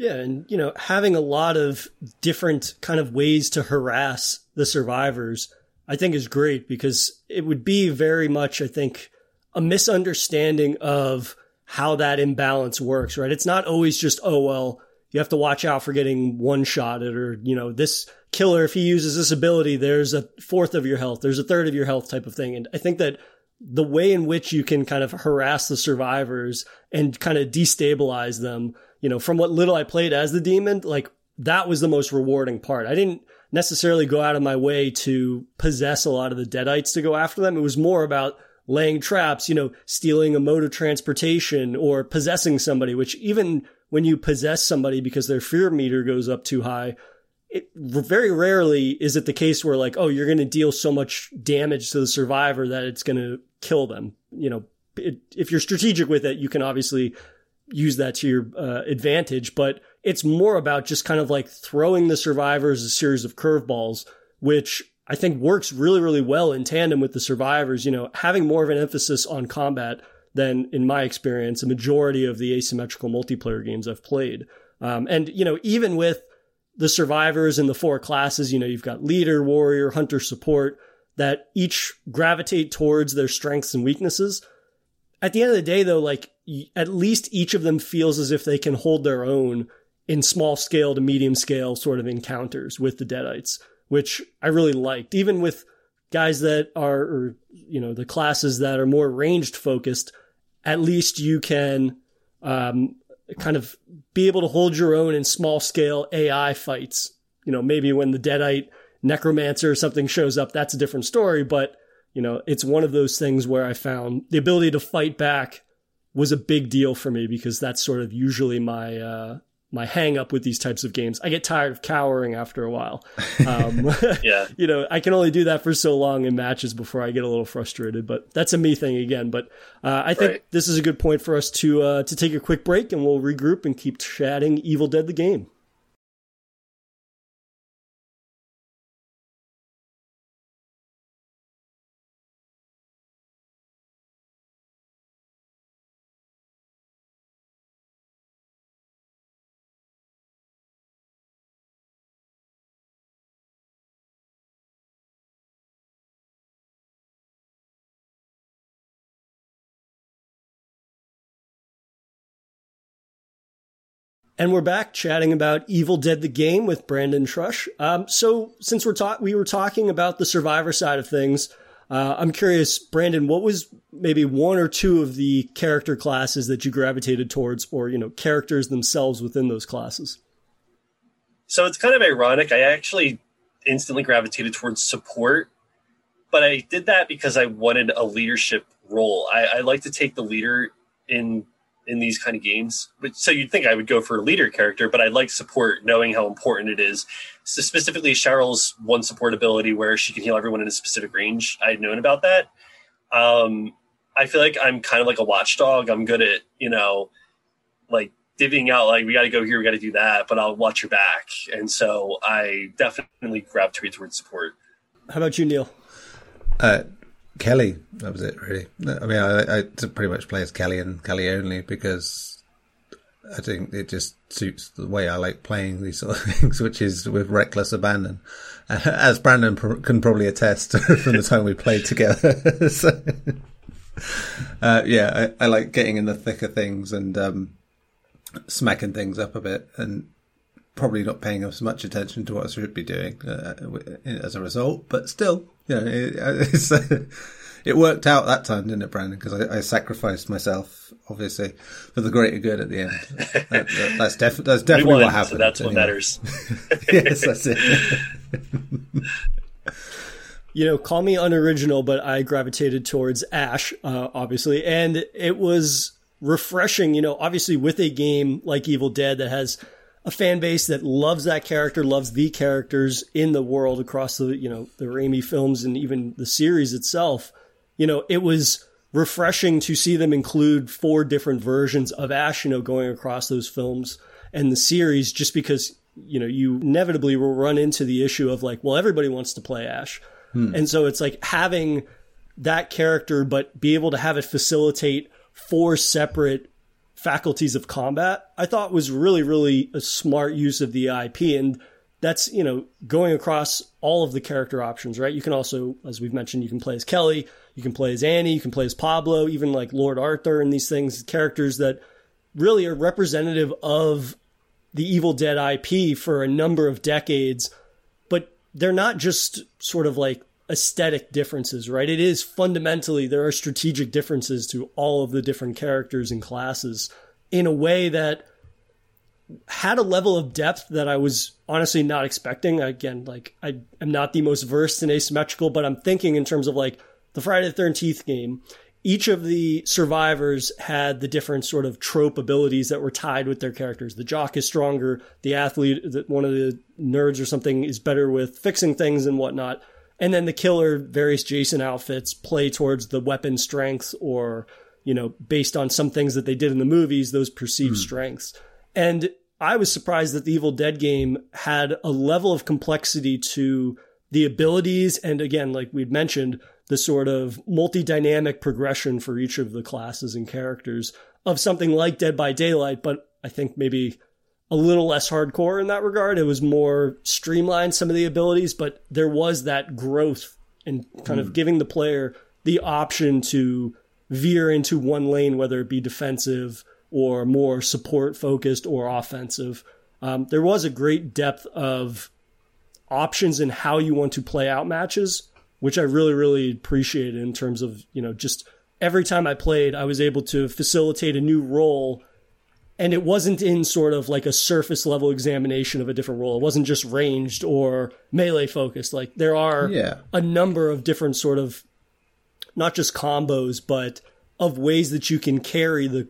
Yeah, and you know, having a lot of different kind of ways to harass the survivors, I think is great because it would be very much, I think, a misunderstanding of how that imbalance works, right? It's not always just, oh, well, you have to watch out for getting one shotted or, you know, this killer, if he uses this ability, there's a fourth of your health, there's a third of your health type of thing. And I think that the way in which you can kind of harass the survivors and kind of destabilize them, you know, from what little I played as the demon, like that was the most rewarding part. I didn't necessarily go out of my way to possess a lot of the deadites to go after them. It was more about laying traps, you know, stealing a mode of transportation or possessing somebody, which even when you possess somebody because their fear meter goes up too high, it very rarely is it the case where like, oh, you're going to deal so much damage to the survivor that it's going to kill them. You know, it, if you're strategic with it, you can obviously use that to your uh, advantage, but it's more about just kind of like throwing the survivors a series of curveballs, which I think works really, really well in tandem with the survivors, you know, having more of an emphasis on combat than in my experience, a majority of the asymmetrical multiplayer games I've played. Um, and, you know, even with the survivors in the four classes, you know, you've got leader, warrior, hunter, support that each gravitate towards their strengths and weaknesses. At the end of the day, though, like at least each of them feels as if they can hold their own in small scale to medium scale sort of encounters with the Deadites, which I really liked. Even with guys that are, or, you know, the classes that are more ranged focused, at least you can um, kind of be able to hold your own in small scale AI fights. You know, maybe when the Deadite necromancer or something shows up, that's a different story. But, you know, it's one of those things where I found the ability to fight back was a big deal for me because that's sort of usually my, uh, my hang up with these types of games. I get tired of cowering after a while. Um, yeah. you know, I can only do that for so long in matches before I get a little frustrated, but that's a me thing again. But, uh, I think right. this is a good point for us to, uh, to take a quick break and we'll regroup and keep chatting Evil Dead the game. And we're back chatting about Evil Dead the game with Brandon Trush. Um, so since we're talk- we were talking about the survivor side of things, uh, I'm curious, Brandon, what was maybe one or two of the character classes that you gravitated towards, or you know, characters themselves within those classes? So it's kind of ironic. I actually instantly gravitated towards support, but I did that because I wanted a leadership role. I, I like to take the leader in in these kind of games. But so you'd think I would go for a leader character, but I like support, knowing how important it is. So specifically, Cheryl's one support ability where she can heal everyone in a specific range. I had known about that. Um, I feel like I'm kind of like a watchdog. I'm good at you know, like divvying out like we got to go here, we got to do that, but I'll watch your back. And so I definitely gravitate towards support. How about you, Neil? Uh, Kelly. That was it, really. I mean, I, I pretty much play as Kelly and Kelly only because I think it just suits the way I like playing these sort of things, which is with reckless abandon, as Brandon can probably attest from the time we played together. so, uh, yeah, I, I, like getting in the thick of things and um, smacking things up a bit, and probably not paying as much attention to what I should be doing uh, as a result. But still, you know, it, uh, it worked out that time, didn't it, Brandon? Because I, I, sacrificed myself, obviously, for the greater good at the end. That, that, that's, def- that's definitely won, what happened. So that's anyway. what matters. yes, that's it. you know, call me unoriginal, but I gravitated towards Ash, uh, obviously, and it was refreshing. You know, obviously with a game like Evil Dead that has a fan base that loves that character, loves the characters in the world across the, you know, the Raimi films and even the series itself. You know, it was refreshing to see them include four different versions of Ash, you know, going across those films and the series just because, you know, you inevitably will run into the issue of like, well, everybody wants to play Ash. Hmm. And so it's like having that character, but be able to have it facilitate four separate faculties of combat, I thought was really, really a smart use of the IP. And that's, you know, going across all of the character options, right? You can also, as we've mentioned, you can play as Kelly, you can play as Annie, you can play as Pablo, even like Lord Arthur and these things, characters that really are representative of the Evil Dead IP for a number of decades. But they're not just sort of like aesthetic differences, right? It is fundamentally, there are strategic differences to all of the different characters and classes in a way that had a level of depth that I was honestly not expecting. Again, like I am not the most versed in asymmetrical, but I'm thinking in terms of like the Friday the 13th game. Each of the survivors had the different sort of trope abilities that were tied with their characters. The jock is stronger. The athlete, one of the nerds or something, is better with fixing things and whatnot. And then the killer, various Jason outfits play towards the weapon strengths or, you know, based on some things that they did in the movies, those perceived mm. strengths. And I was surprised that the Evil Dead game had a level of complexity to the abilities. And again, like we'd mentioned, the sort of multi dynamic progression for each of the classes and characters of something like Dead by Daylight, but I think maybe a little less hardcore in that regard. It was more streamlined some of the abilities, but there was that growth and kind mm. of giving the player the option to veer into one lane, whether it be defensive or more support focused or offensive. Um, there was a great depth of options in how you want to play out matches, which I really, really appreciated in terms of, you know, just every time I played, I was able to facilitate a new role. And it wasn't in sort of like a surface level examination of a different role. It wasn't just ranged or melee focused. Like there are Yeah. a number of different sort of not just combos, but of ways that you can carry the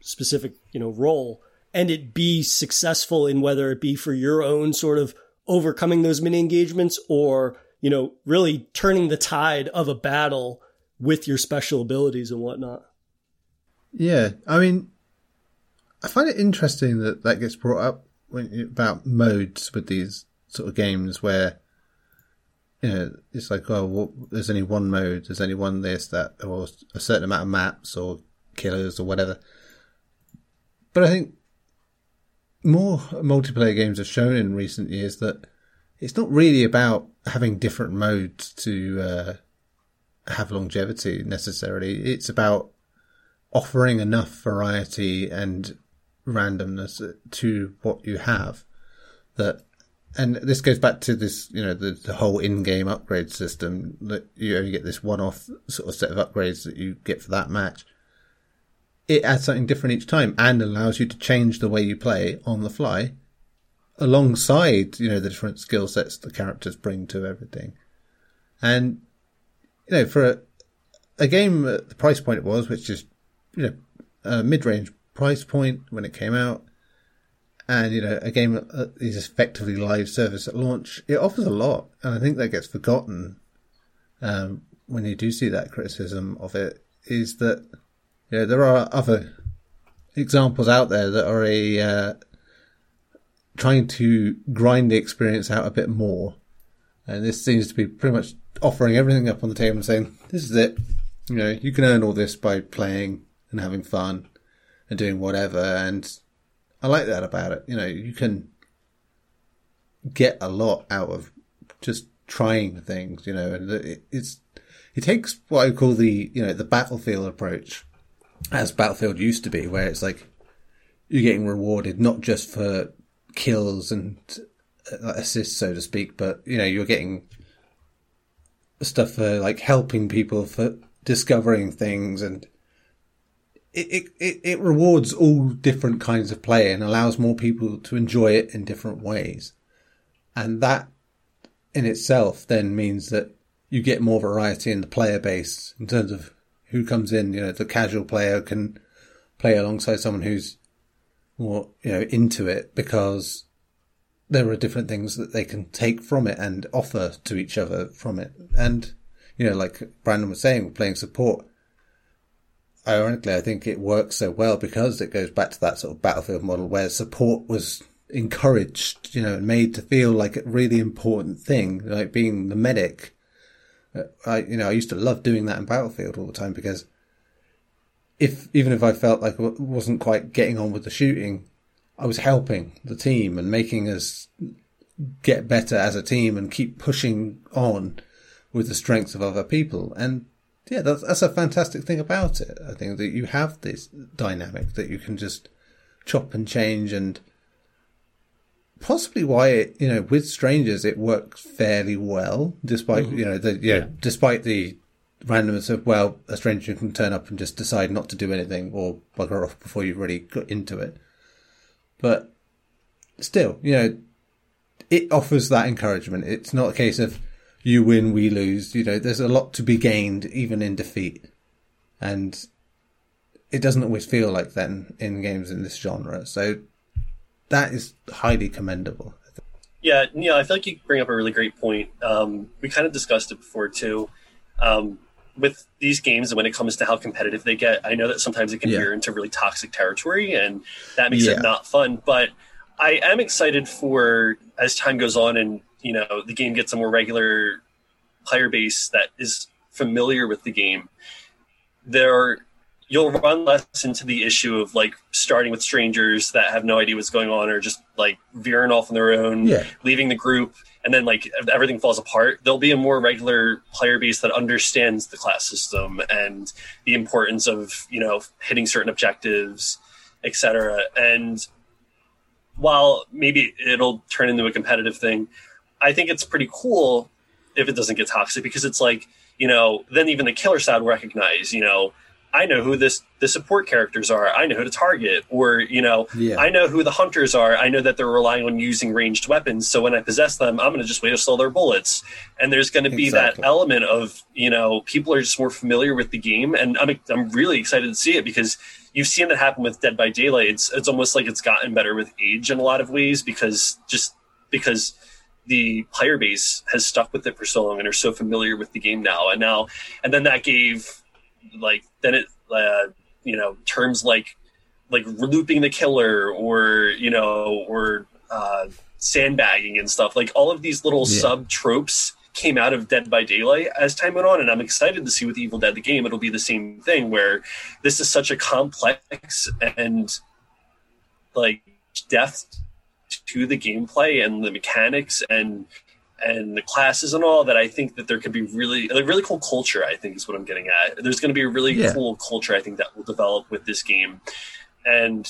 specific, you know, role and it be successful in whether it be for your own sort of overcoming those mini engagements or, you know, really turning the tide of a battle with your special abilities and whatnot. Yeah, I mean, I find it interesting that that gets brought up when about modes with these sort of games where you know it's like oh well, there's only one mode, there's only one this that or a certain amount of maps or killers or whatever. But I think more multiplayer games have shown in recent years that it's not really about having different modes to uh, have longevity necessarily. It's about offering enough variety and randomness to what you have that and this goes back to this you know the, the whole in-game upgrade system that you only get this one-off sort of set of upgrades that you get for that match. It adds something different each time and allows you to change the way you play on the fly alongside you know the different skill sets the characters bring to everything. And you know for a, a game at the price point it was which is you know a mid-range price point when it came out, and you know a game is effectively live service at launch, it offers a lot, and I think that gets forgotten um, when you do see that criticism of it. Is that you know there are other examples out there that are a uh, trying to grind the experience out a bit more, and this seems to be pretty much offering everything up on the table and saying this is it. You know, you can earn all this by playing and having fun and doing whatever. And I like that about it. You know, you can get a lot out of just trying things, you know, and it, it's, it takes what I call the, you know, the battlefield approach as Battlefield used to be, where it's like you're getting rewarded not just for kills and uh, assists, so to speak, but, you know, you're getting stuff for like helping people for discovering things and it, it, it rewards all different kinds of play and allows more people to enjoy it in different ways. And that in itself then means that you get more variety in the player base in terms of who comes in. You know, the casual player can play alongside someone who's more, you know, into it because there are different things that they can take from it and offer to each other from it. And, you know, like Brandon was saying, playing support, ironically, I think it works so well because it goes back to that sort of battlefield model where support was encouraged, you know, and made to feel like a really important thing, like being the medic. Uh, I, you know, I used to love doing that in Battlefield all the time because if, even if I felt like I wasn't quite getting on with the shooting, I was helping the team and making us get better as a team and keep pushing on with the strengths of other people. And yeah, that's, that's a fantastic thing about it. I think that you have this dynamic that you can just chop and change and possibly why it, you know, with strangers, it works fairly well, despite, mm-hmm. you know, the, yeah, yeah, despite the randomness of, well, a stranger can turn up and just decide not to do anything or bugger off before you've really got into it. But still, you know, it offers that encouragement. It's not a case of, you win, we lose. You know, there's a lot to be gained even in defeat. And it doesn't always feel like that in, in games in this genre. So that is highly commendable. Yeah, yeah, I feel like you bring up a really great point. Um, we kind of discussed it before too. Um, with these games, and when it comes to how competitive they get, I know that sometimes it can yeah. veer into really toxic territory, and that makes yeah. it not fun. But I am excited for as time goes on and you know the game gets a more regular player base that is familiar with the game, there you'll run less into the issue of like starting with strangers that have no idea what's going on or just like veering off on their own, Yeah. leaving the group, and then like everything falls apart. There'll be a more regular player base that understands the class system and the importance of you know hitting certain objectives, etc. And while maybe it'll turn into a competitive thing, I think it's pretty cool if it doesn't get toxic because it's like you know then even the killer side will recognize you know I know who this the support characters are. I know who to target, or you know, Yeah. I know who the hunters are. I know that they're relying on using ranged weapons. So when I possess them, I'm going to just wait to steal their bullets. And there's going to be Exactly. that element of you know people are just more familiar with the game, and I'm I'm really excited to see it because you've seen that happen with Dead by Daylight. It's it's almost like it's gotten better with age in a lot of ways because just because the player base has stuck with it for so long and are so familiar with the game now. And now and then that gave like then it uh, you know terms like like looping the killer or you know or uh, sandbagging and stuff. Like all of these little Yeah. sub tropes came out of Dead by Daylight as time went on and I'm excited to see with Evil Dead the game. It'll be the same thing where this is such a complex and like depth to the gameplay and the mechanics and and the classes and all that I think that there could be really like really cool culture I think is what I'm getting at. There's going to be a really Yeah. cool culture I think that will develop with this game. And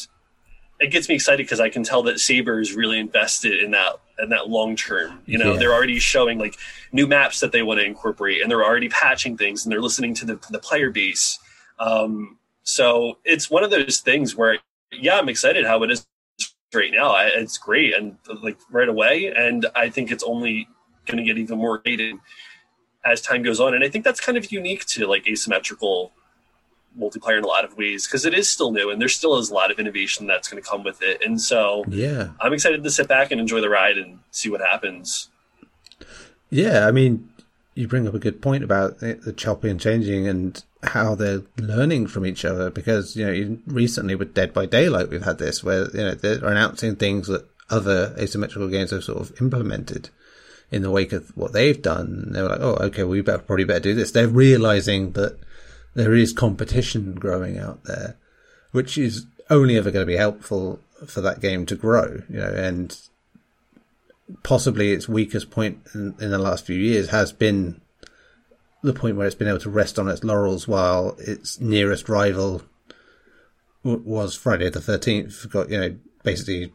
it gets me excited because I can tell that Saber is really invested in that in that long term. You know, Yeah. they're already showing like new maps that they want to incorporate, and they're already patching things, and they're listening to the to the player base. Um, so it's one of those things where, yeah, I'm excited how it is right now. I, it's great and like right away, and I think it's only going to get even more rated as time goes on. And I think that's kind of unique to like asymmetrical multiplayer in a lot of ways because it is still new and there still is a lot of innovation that's going to come with it. And so Yeah. I'm excited to sit back and enjoy the ride and see what happens. Yeah, I mean, you bring up a good point about the the chopping and changing and how they're learning from each other because, you know, recently with Dead by Daylight, we've had this where, you know, they're announcing things that other asymmetrical games have sort of implemented in the wake of what they've done. They were like, oh, okay, we better, probably better do this. They're realizing that there is competition growing out there, which is only ever going to be helpful for that game to grow, you know, and possibly its weakest point in, in the last few years has been the point where it's been able to rest on its laurels while its nearest rival w- was Friday the 13th, got, you know, basically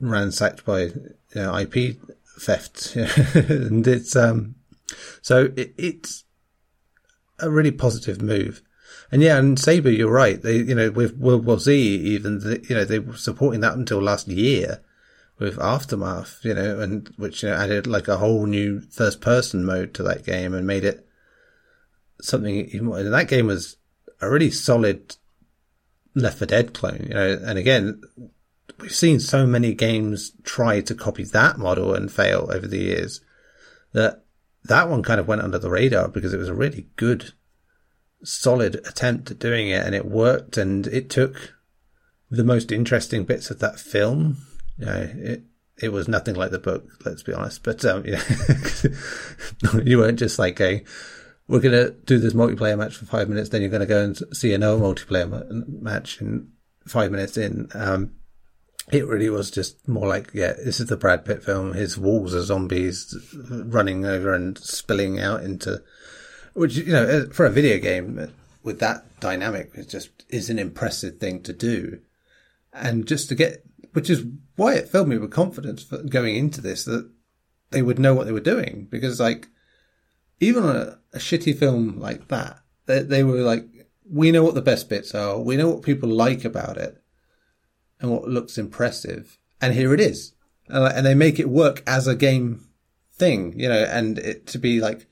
ransacked by, you know, IP theft. and it's, um, so it, it's a really positive move. And yeah, and Saber, you're right. They, you know, with World War Z, even, the, you know, they were supporting that until last year with Aftermath, you know, and which you know, added like a whole new first person mode to that game and made it something even more. And that game was a really solid Left 4 Dead clone, you know, and again, we've seen so many games try to copy that model and fail over the years that that one kind of went under the radar because it was a really good, solid attempt at doing it and it worked and it took the most interesting bits of that film. Know, it, it was nothing like the book, let's be honest, but, um, you, you weren't just like going, we're going to do this multiplayer match for five minutes, then you're going to go and see another multiplayer ma- match in five minutes in. Um, it really was just more like, yeah, this is the Brad Pitt film. His walls are zombies running over and spilling out into, which, you know, for a video game with that dynamic, it just is an impressive thing to do. And just to get, which is why it filled me with confidence going into this that they would know what they were doing because like, even a, a shitty film like that, they, they were like, we know what the best bits are. We know what people like about it and what looks impressive. And here it is. And, and they make it work as a game thing, you know, and it to be like,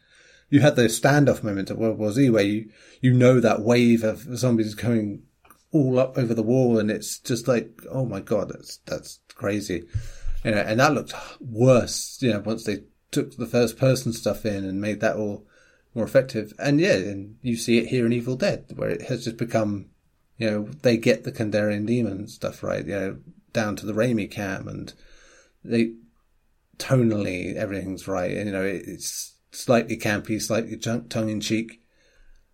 you had those standoff moments at World War Z where you, you know that wave of zombies coming all up over the wall and it's just like, oh my God, that's, that's crazy. You know, and that looked worse, you know, once they took the first person stuff in and made that all more effective. And yeah, and you see it here in Evil Dead where it has just become, you know, they get the Kandarian demon stuff right, you know, down to the Raimi cam and they tonally everything's right. And, you know, it, it's slightly campy, slightly tongue in cheek,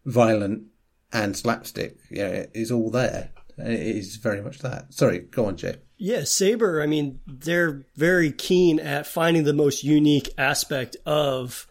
violent and slapstick. It is all there. It is very much that. Sorry, go on, Jay. Yeah, Saber, I mean, they're very keen at finding the most unique aspect of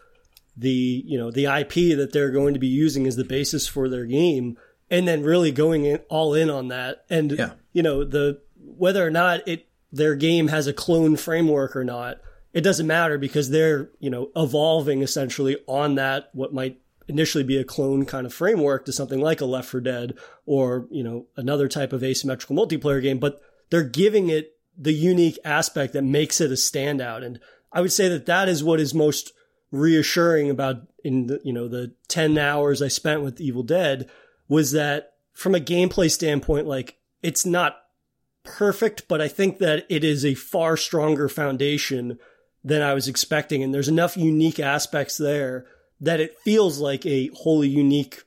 the, you know, the IP that they're going to be using as the basis for their game and then really going in, all in on that. And Yeah. you know, the whether or not it their game has a clone framework or not, it doesn't matter because they're, you know, evolving essentially on that what might initially be a clone kind of framework to something like a Left 4 Dead or, you know, another type of asymmetrical multiplayer game, but they're giving it the unique aspect that makes it a standout. And I would say that that is what is most reassuring about in the, you know, the 10 hours I spent with Evil Dead was that from a gameplay standpoint, like it's not perfect, but I think that it is a far stronger foundation than I was expecting. And there's enough unique aspects there that it feels like a wholly unique,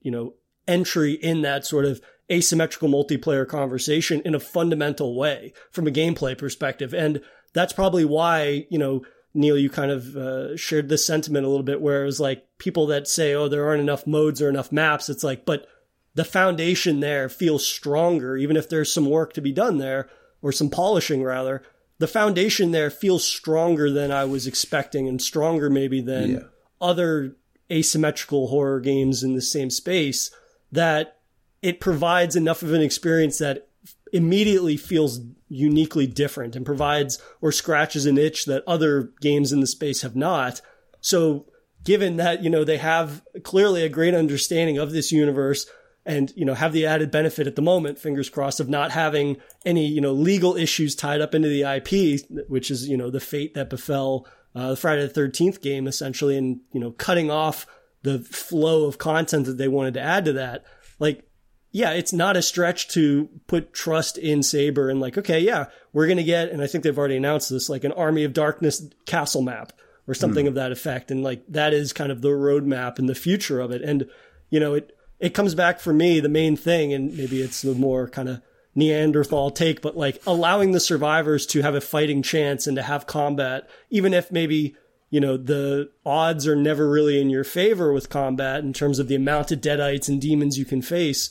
you know, entry in that sort of asymmetrical multiplayer conversation in a fundamental way from a gameplay perspective. And that's probably why, you know, Neil, you kind of uh, shared this sentiment a little bit where it was like people that say, oh, there aren't enough modes or enough maps. It's like, but the foundation there feels stronger, even if there's some work to be done there or some polishing rather. The foundation there feels stronger than I was expecting and stronger maybe than Yeah. Other asymmetrical horror games in the same space that it provides enough of an experience that immediately feels uniquely different and provides or scratches an itch that other games in the space have not. So given that, you know, they have clearly a great understanding of this universe and, you know, have the added benefit at the moment, fingers crossed, of not having any, you know, legal issues tied up into the IP, which is, you know, the fate that befell uh, the Friday the 13th game essentially and, you know, cutting off the flow of content that they wanted to add to that. Like, yeah, it's not a stretch to put trust in Saber and like, okay, yeah, we're going to get, and I think they've already announced this, like an Army of Darkness castle map or something of that effect. And like, that is kind of the roadmap and the future of it. And, you know, it, it comes back for me, the main thing, and maybe it's the more kind of Neanderthal take, but like allowing the survivors to have a fighting chance and to have combat, even if maybe, you know, the odds are never really in your favor with combat in terms of the amount of deadites and demons you can face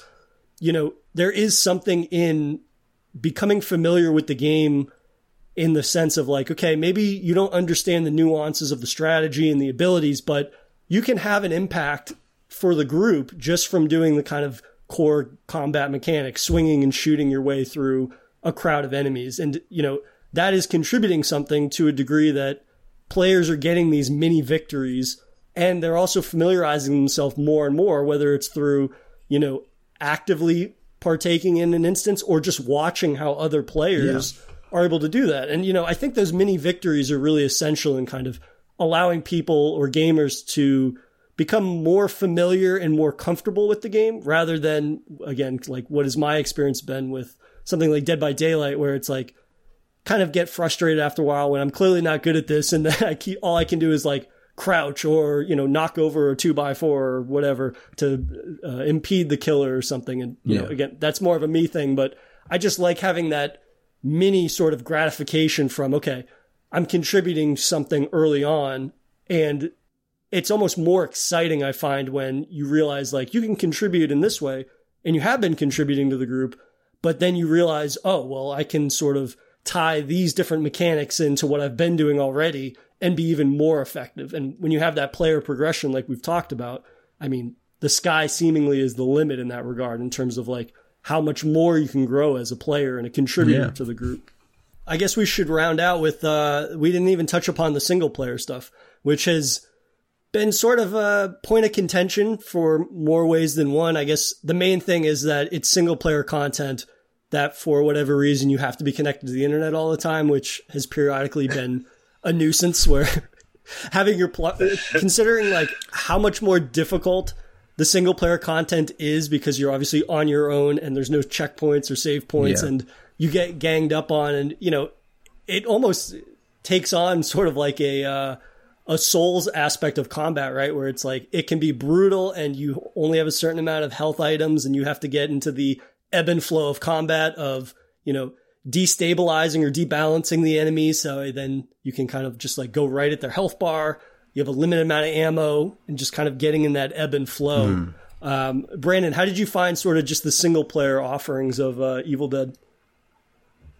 you know, there is something in becoming familiar with the game in the sense of like, okay, maybe you don't understand the nuances of the strategy and the abilities, but you can have an impact for the group just from doing the kind of core combat mechanics, swinging and shooting your way through a crowd of enemies. And, you know, that is contributing something to a degree that players are getting these mini victories and they're also familiarizing themselves more and more, whether it's through, you know, actively partaking in an instance or just watching how other players are able to do that. And, you know, I think those mini victories are really essential in kind of allowing people or gamers to become more familiar and more comfortable with the game rather than, again, like what has my experience been with something like Dead by Daylight, where it's like kind of get frustrated after a while when I'm clearly not good at this and then I keep, all I can do is like, crouch or you know knock over a two by four or whatever to uh, impede the killer or something. And you know again that's more of a me thing but i just like having that mini sort of gratification from okay i'm contributing something early on and it's almost more exciting i find when you realize like you can contribute in this way and you have been contributing to the group but then you realize oh well i can sort of tie these different mechanics into what i've been doing already and be even more effective. And when you have that player progression, like we've talked about, I mean, the sky seemingly is the limit in that regard in terms of like how much more you can grow as a player and a contributor Yeah. to the group. I guess we should round out with, uh, we didn't even touch upon the single player stuff, which has been sort of a point of contention for more ways than one. I guess the main thing is that it's single player content that for whatever reason you have to be connected to the internet all the time, which has periodically been a nuisance where having your pl- considering like how much more difficult the single player content is because you're obviously on your own and there's no checkpoints or save points Yeah. and you get ganged up on and you know it almost takes on sort of like a uh, a souls aspect of combat right? Where it's like it can be brutal and you only have a certain amount of health items and you have to get into the ebb and flow of combat of you know destabilizing or debalancing the enemy. So then you can kind of just like go right at their health bar. You have a limited amount of ammo and just kind of getting in that ebb and flow. Um, brandon how did you find sort of just the single player offerings of uh, evil dead?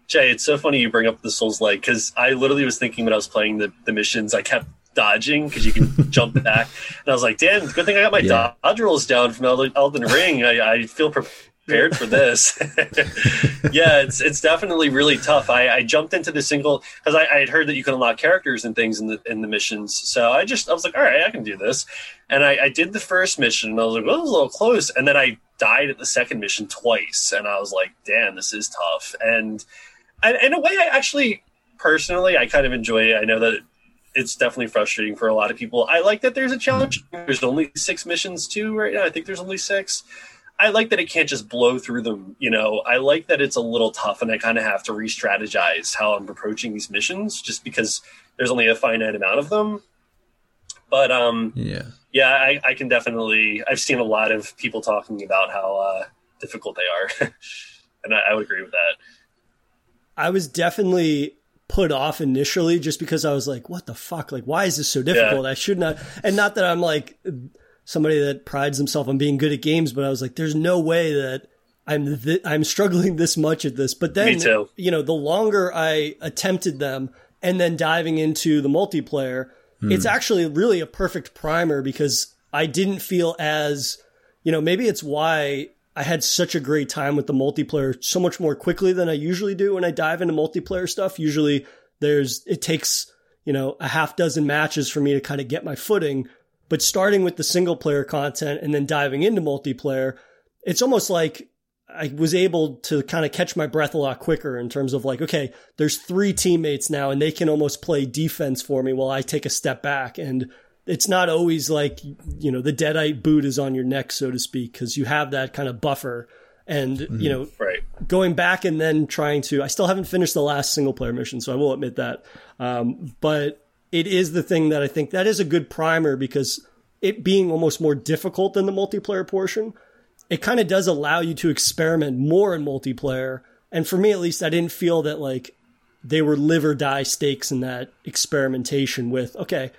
Jay, it's so funny you bring up the Souls like because I literally was thinking when I was playing the, the missions, I kept dodging because you can jump back, and I was like, "Damn, good thing I got my Yeah. dodge rolls down from Elden, Ring. I, I feel prepared for this." yeah, it's it's definitely really tough. I, I jumped into the single because I, I had heard that you can unlock characters and things in the in the missions, so I just I was like, "All right, I can do this," and I, I did the first mission, and I was like, "Well, it was a little close," and then I died at the second mission twice, and I was like, "Damn, this is tough." And I, in a way, I actually personally I kind of enjoy it. I know that it's definitely frustrating for a lot of people. I like that there's a challenge. There's only six missions too right now. I think there's only six. I like that it can't just blow through them. You know, I like that it's a little tough, and I kind of have to re-strategize how I'm approaching these missions, just because there's only a finite amount of them. But um, Yeah. yeah, I, I can definitely. I've seen a lot of people talking about how uh, difficult they are, and I, I would agree with that. I was definitely put off initially just because I was like, what the fuck? Like, why is this so difficult? I should not. And not that I'm like somebody that prides himself on being good at games, but I was like, there's no way that I'm th- I'm struggling this much at this. But then, you know, the longer I attempted them and then diving into the multiplayer, hmm. it's actually really a perfect primer because I didn't feel as, you know, maybe it's why I had such a great time with the multiplayer so much more quickly than I usually do when I dive into multiplayer stuff. Usually there's, it takes, you know, a half dozen matches for me to kind of get my footing. But starting with the single player content and then diving into multiplayer, it's almost like I was able to kind of catch my breath a lot quicker in terms of like, okay, there's three teammates now and they can almost play defense for me while I take a step back. And it's not always like, you know, the deadite boot is on your neck, so to speak, because you have that kind of buffer. And, you know, Right. going back and then trying to, I still haven't finished the last single player mission, so I will admit that. Um, but it is the thing that I think that is a good primer because it being almost more difficult than the multiplayer portion, it kind of does allow you to experiment more in multiplayer. And for me, at least, I didn't feel that like they were live or die stakes in that experimentation with, okay,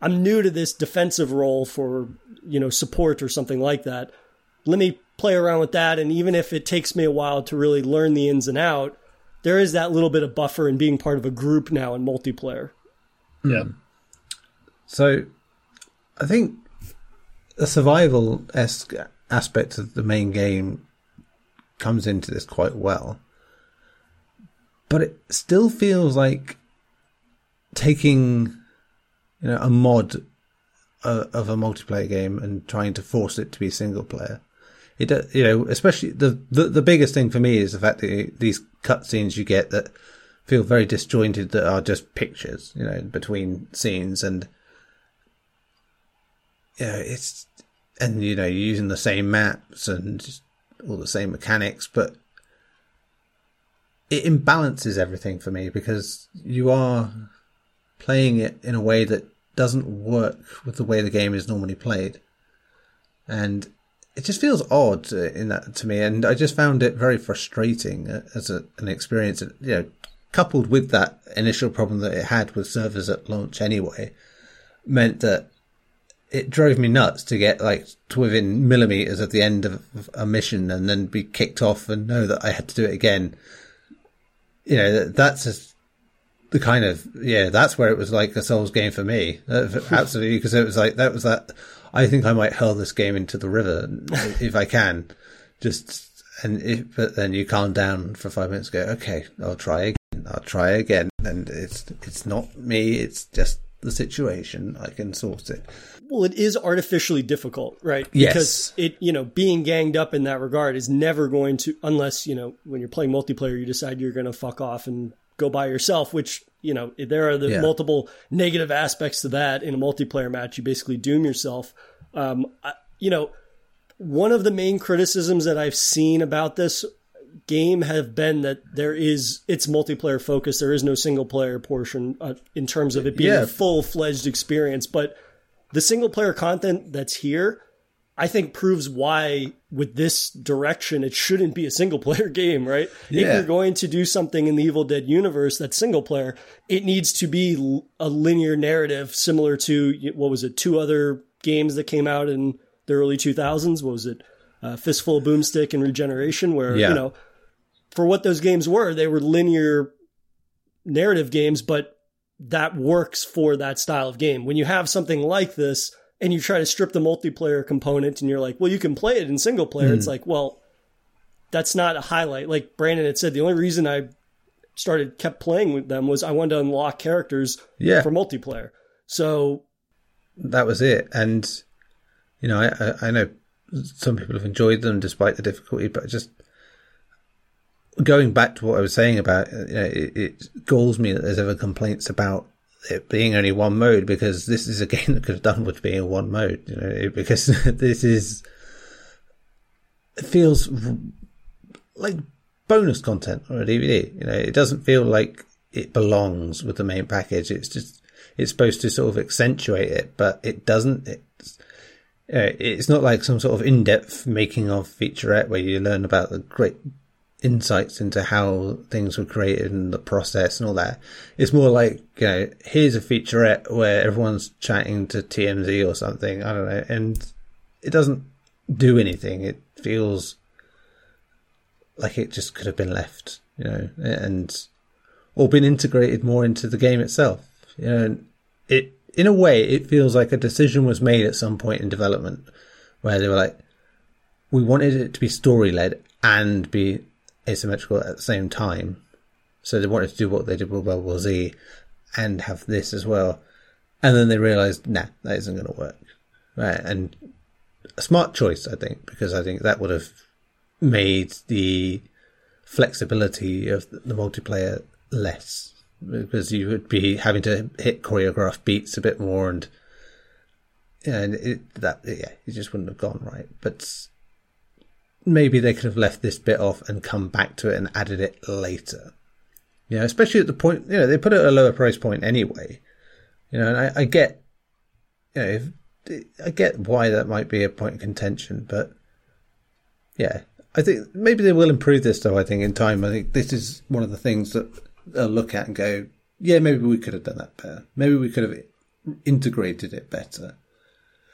I'm new to this defensive role for, you know, support or something like that. Let me play around with that. And even if it takes me a while to really learn the ins and out, there is that little bit of buffer in being part of a group now in multiplayer. Yeah. Hmm. So, I think the survival esque aspect of the main game comes into this quite well, but it still feels like taking, you know, a mod uh, of a multiplayer game and trying to force it to be single player. It, you know, especially the, the the biggest thing for me is the fact that these cutscenes you get that feel very disjointed that are just pictures, you know, between scenes and you know, it's and you know, you're using the same maps and all the same mechanics, but it imbalances everything for me because you are playing it in a way that doesn't work with the way the game is normally played. And it just feels odd uh, in that to me, and I just found it very frustrating uh, as a, an experience. You know, coupled with that initial problem that it had with servers at launch anyway, meant that it drove me nuts to get like to within millimeters at the end of a mission and then be kicked off and know that I had to do it again. You know, that's just the kind of yeah, that's where it was like a Souls game for me. Uh, Absolutely, because it was like that was that. I think I might hurl this game into the river if I can. Just and if, but then you calm down for five minutes. Go okay, I'll try again. I'll try again, and it's it's not me. It's just the situation. I can sort it. Well, it is artificially difficult, right? Yes. Because it, you know, being ganged up in that regard is never going to, unless, you know, when you're playing multiplayer, you decide you're going to fuck off and go by yourself, which, you know, there are the Yeah. multiple negative aspects to that in a multiplayer match. You basically doom yourself. Um, I, you know, one of the main criticisms that I've seen about this game have been that there is it's multiplayer focused. There is no single player portion uh, in terms of it being Yeah. a full fledged experience. But the single player content that's here, I think proves why with this direction it shouldn't be a single player game, right? If you're going to do something in the Evil Dead universe that's single player, it needs to be a linear narrative similar to what was it, two other games that came out in the early 2000s. What was it? Uh, Fistful of Boomstick and Regeneration, where Yeah. you know for what those games were, they were linear narrative games, but that works for that style of game. When you have something like this and you try to strip the multiplayer component and you're like, well, you can play it in single player, mm. it's like, well, that's not a highlight. Like Brandon had said, the only reason I started kept playing with them was I wanted to unlock characters yeah. for multiplayer. So that was it. And you know, I I know some people have enjoyed them despite the difficulty, but just going back to what I was saying about you know, it, it galls me that there's ever complaints about it being only one mode because this is a game that could have done with being one mode. You know, because this is it feels like bonus content on a DVD. You know, it doesn't feel like it belongs with the main package. It's just it's supposed to sort of accentuate it, but it doesn't. It's it's not like some sort of in-depth making of featurette where you learn about the great insights into how things were created and the process and all that. It's more like, you know, here's a featurette where everyone's chatting to TMZ or something. I don't know. And it doesn't do anything. It feels like it just could have been left, you know, and or been integrated more into the game itself. You know, it in a way it feels like a decision was made at some point in development where they were like, we wanted it to be story led and be asymmetrical at the same time. So they wanted to do what they did with World War Z and have this as well. And then they realized, nah, that isn't going to work. Right. And a smart choice, I think, because I think that would have made the flexibility of the multiplayer less because you would be having to hit choreographed beats a bit more and and it, that yeah it just wouldn't have gone right but maybe they could have left this bit off and come back to it and added it later you know especially at the point you know they put it at a lower price point anyway you know and I, I get you know if, I get why that might be a point of contention but yeah I think maybe they will improve this though. I think in time. I think this is one of the things that they'll look at and go, yeah, maybe we could have done that better. Maybe we could have integrated it better.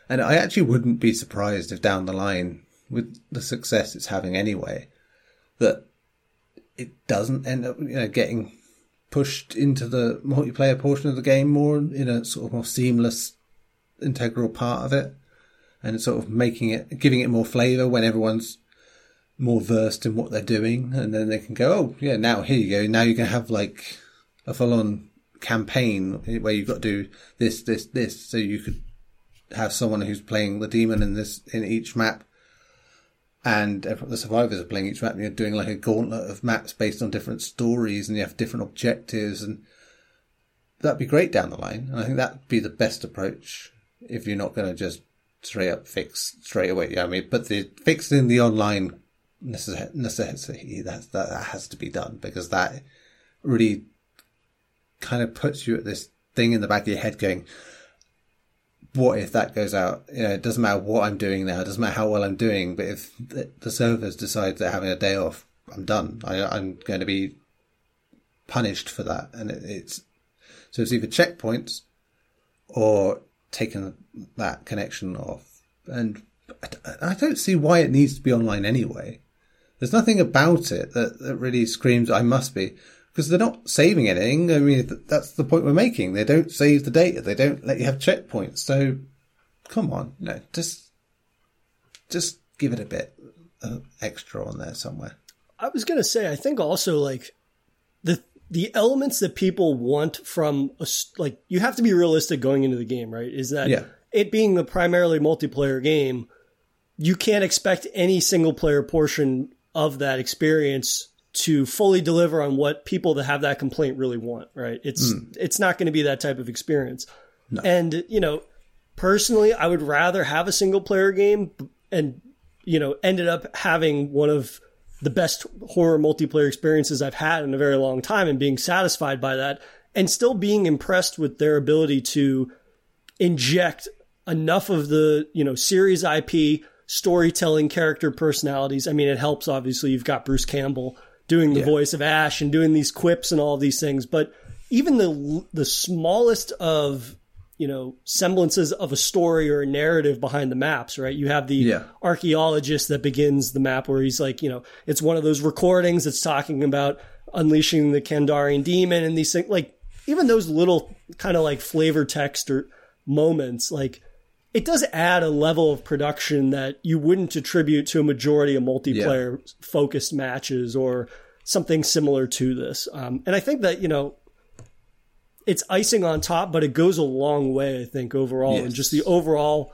And I actually wouldn't be surprised if down the line, with the success it's having anyway, that it doesn't end up, you know, getting pushed into the multiplayer portion of the game more in a sort of more seamless, integral part of it, and sort of making it, giving it more flavour when everyone's more versed in what they're doing, and then they can go, oh yeah, now here you go. Now you can have like a full-on campaign where you've got to do this, this, this. So you could have someone who's playing the demon in this in each map, and the survivors are playing each map. And you're doing like a gauntlet of maps based on different stories, and you have different objectives, and that'd be great down the line. And I think that'd be the best approach if you're not going to just straight up fix straight away. Yeah, I mean, but the fixing the online necessity that that has to be done because that really kind of puts you at this thing in the back of your head going what if that goes out you know it doesn't matter what i'm doing now it doesn't matter how well i'm doing but if the servers decide they're having a day off i'm done I, am going to be punished for that and it, it's so it's either checkpoints or taking that connection off and I don't see why it needs to be online anyway. There's nothing about it that, that really screams, I must be. Because they're not saving anything. I mean, that's the point we're making. They don't save the data. They don't let you have checkpoints. So, come on, no, just, just give it a bit uh, extra on there somewhere. I was gonna say, I think also like the the elements that people want from a, like you have to be realistic going into the game, right? Is that yeah. it being the primarily multiplayer game, you can't expect any single player portion of that experience to fully deliver on what people that have that complaint really want, right? It's mm. it's not going to be that type of experience. No. And you know, personally, I would rather have a single player game and you know, ended up having one of the best horror multiplayer experiences I've had in a very long time and being satisfied by that and still being impressed with their ability to inject enough of the, you know, series IP storytelling character personalities. I mean, it helps, obviously, you've got Bruce Campbell doing the yeah. voice of Ash and doing these quips and all of these things. But even the the smallest of you know semblances of a story or a narrative behind the maps right you have the Yeah. archaeologist that begins the map where he's like you know it's one of those recordings that's talking about unleashing the kandarian demon and these things like even those little kind of like flavor text or moments like it does add a level of production that you wouldn't attribute to a majority of multiplayer focused matches or something similar to this um, and i think that you know it's icing on top, but it goes a long way, I think, overall. And just the overall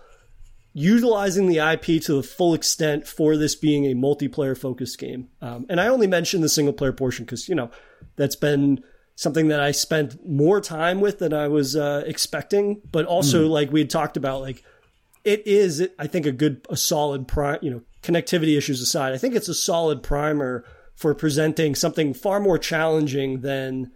utilizing the IP to the full extent for this being a multiplayer focused game. Um, and I only mentioned the single player portion because, you know, that's been something that I spent more time with than I was uh, expecting. But also, like we had talked about, like it is, I think, a good, a solid prime, you know, connectivity issues aside, I think it's a solid primer for presenting something far more challenging than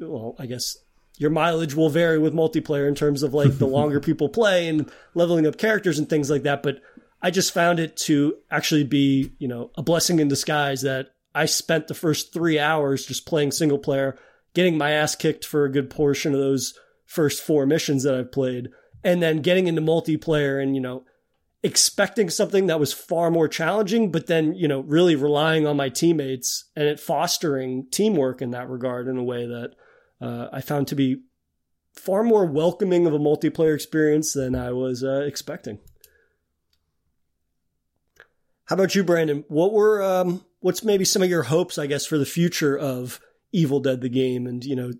well, I guess your mileage will vary with multiplayer in terms of like the longer people play and leveling up characters and things like that. But I just found it to actually be, you know, a blessing in disguise that I spent the first three hours just playing single player, getting my ass kicked for a good portion of those first four missions that I've played, and then getting into multiplayer and, you know, expecting something that was far more challenging, but then, you know, really relying on my teammates and it fostering teamwork in that regard in a way that uh, I found to be far more welcoming of a multiplayer experience than I was uh, expecting. How about you, Brandon? What were um, what's maybe some of your hopes, I guess, for the future of Evil Dead the game, and you know,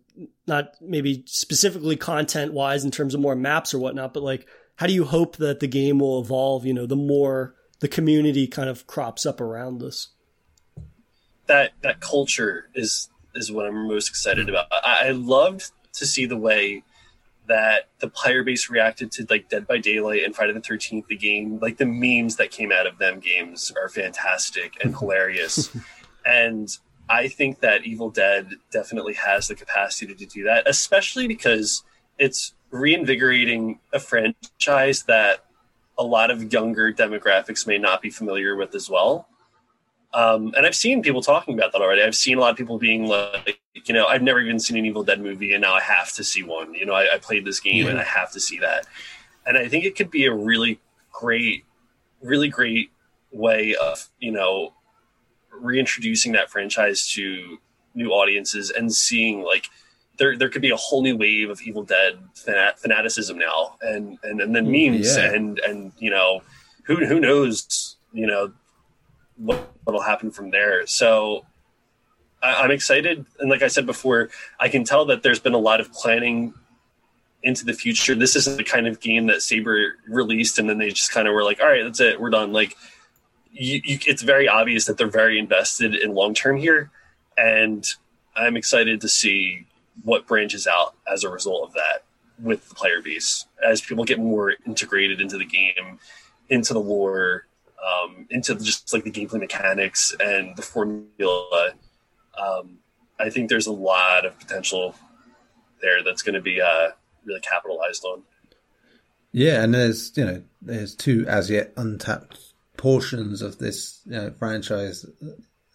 not maybe specifically content wise in terms of more maps or whatnot, but like, how do you hope that the game will evolve? You know, the more the community kind of crops up around this. that that culture is is what I'm most excited about. I, I loved to see the way that the player base reacted to like Dead by Daylight and Friday the Thirteenth, the game. Like the memes that came out of them games are fantastic and hilarious, and I think that Evil Dead definitely has the capacity to do that, especially because it's reinvigorating a franchise that a lot of younger demographics may not be familiar with as well. Um, and I've seen people talking about that already. I've seen a lot of people being like, you know, I've never even seen an Evil Dead movie, and now I have to see one. You know, I, I played this game and I have to see that. And I think it could be a really great, really great way of, you know, reintroducing that franchise to new audiences and seeing like there there could be a whole new wave of Evil Dead fanat- fanaticism now, and and and then memes yeah. and and you know who who knows you know what what'll happen from there. So I, I'm excited, and like I said before, I can tell that there's been a lot of planning into the future. This isn't the kind of game that Saber released, and then they just kind of were like, "All right, that's it, we're done." Like, you, you, it's very obvious that they're very invested in long term here, and I'm excited to see what branches out as a result of that with the player base as people get more integrated into the game, into the lore, um, into just like the gameplay mechanics and the formula. Um, I think there's a lot of potential there that's going to be uh, really capitalized on. Yeah, and there's you know there's two as yet untapped portions of this you know, franchise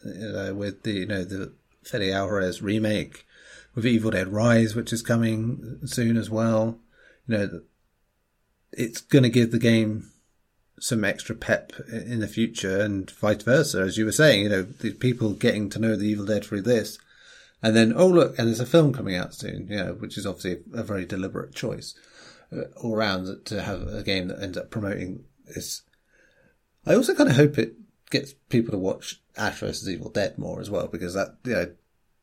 you know, with the you know the Fede Alvarez remake with Evil Dead Rise, which is coming soon as well. You know, it's going to give the game some extra pep in the future, and vice versa, as you were saying. You know, the people getting to know the Evil Dead through this, and then oh look, and there's a film coming out soon. You know, which is obviously a very deliberate choice uh, all around to have a game that ends up promoting this. I also kind of hope it gets people to watch Ash vs Evil Dead more as well because that you know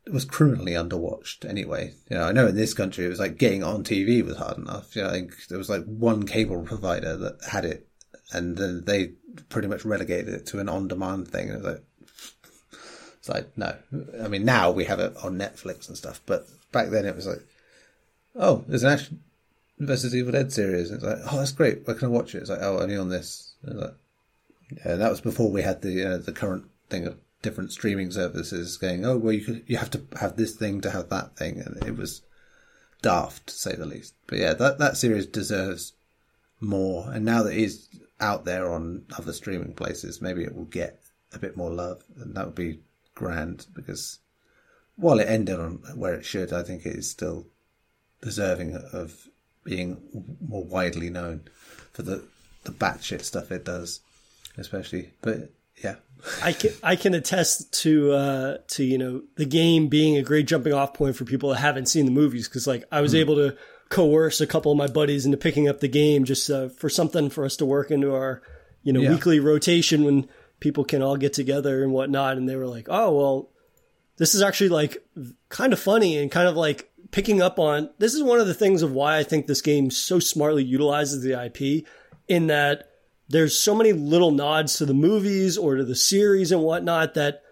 it was criminally underwatched anyway. You know, I know in this country it was like getting on TV was hard enough. You know, I think there was like one cable provider that had it, and then they pretty much relegated it to an on-demand thing. It like, it's like no. I mean, now we have it on Netflix and stuff, but back then it was like, oh, there's an Ash versus Evil Dead series. And it's like, oh, that's great. Where can I watch it? It's like, oh, only on this. Like, yeah, that was before we had the uh, the current thing of different streaming services going. Oh, well, you could, you have to have this thing to have that thing, and it was daft to say the least. But yeah, that that series deserves more. And now that it's out there on other streaming places, maybe it will get a bit more love, and that would be grand. Because while it ended on where it should, I think it is still deserving of being more widely known for the the batshit stuff it does, especially. But yeah, I can I can attest to uh, to you know the game being a great jumping off point for people that haven't seen the movies because like I was mm. able to coerce a couple of my buddies into picking up the game just uh, for something for us to work into our you know yeah. weekly rotation when people can all get together and whatnot and they were like oh well this is actually like kind of funny and kind of like picking up on this is one of the things of why I think this game so smartly utilizes the IP in that there's so many little nods to the movies or to the series and whatnot that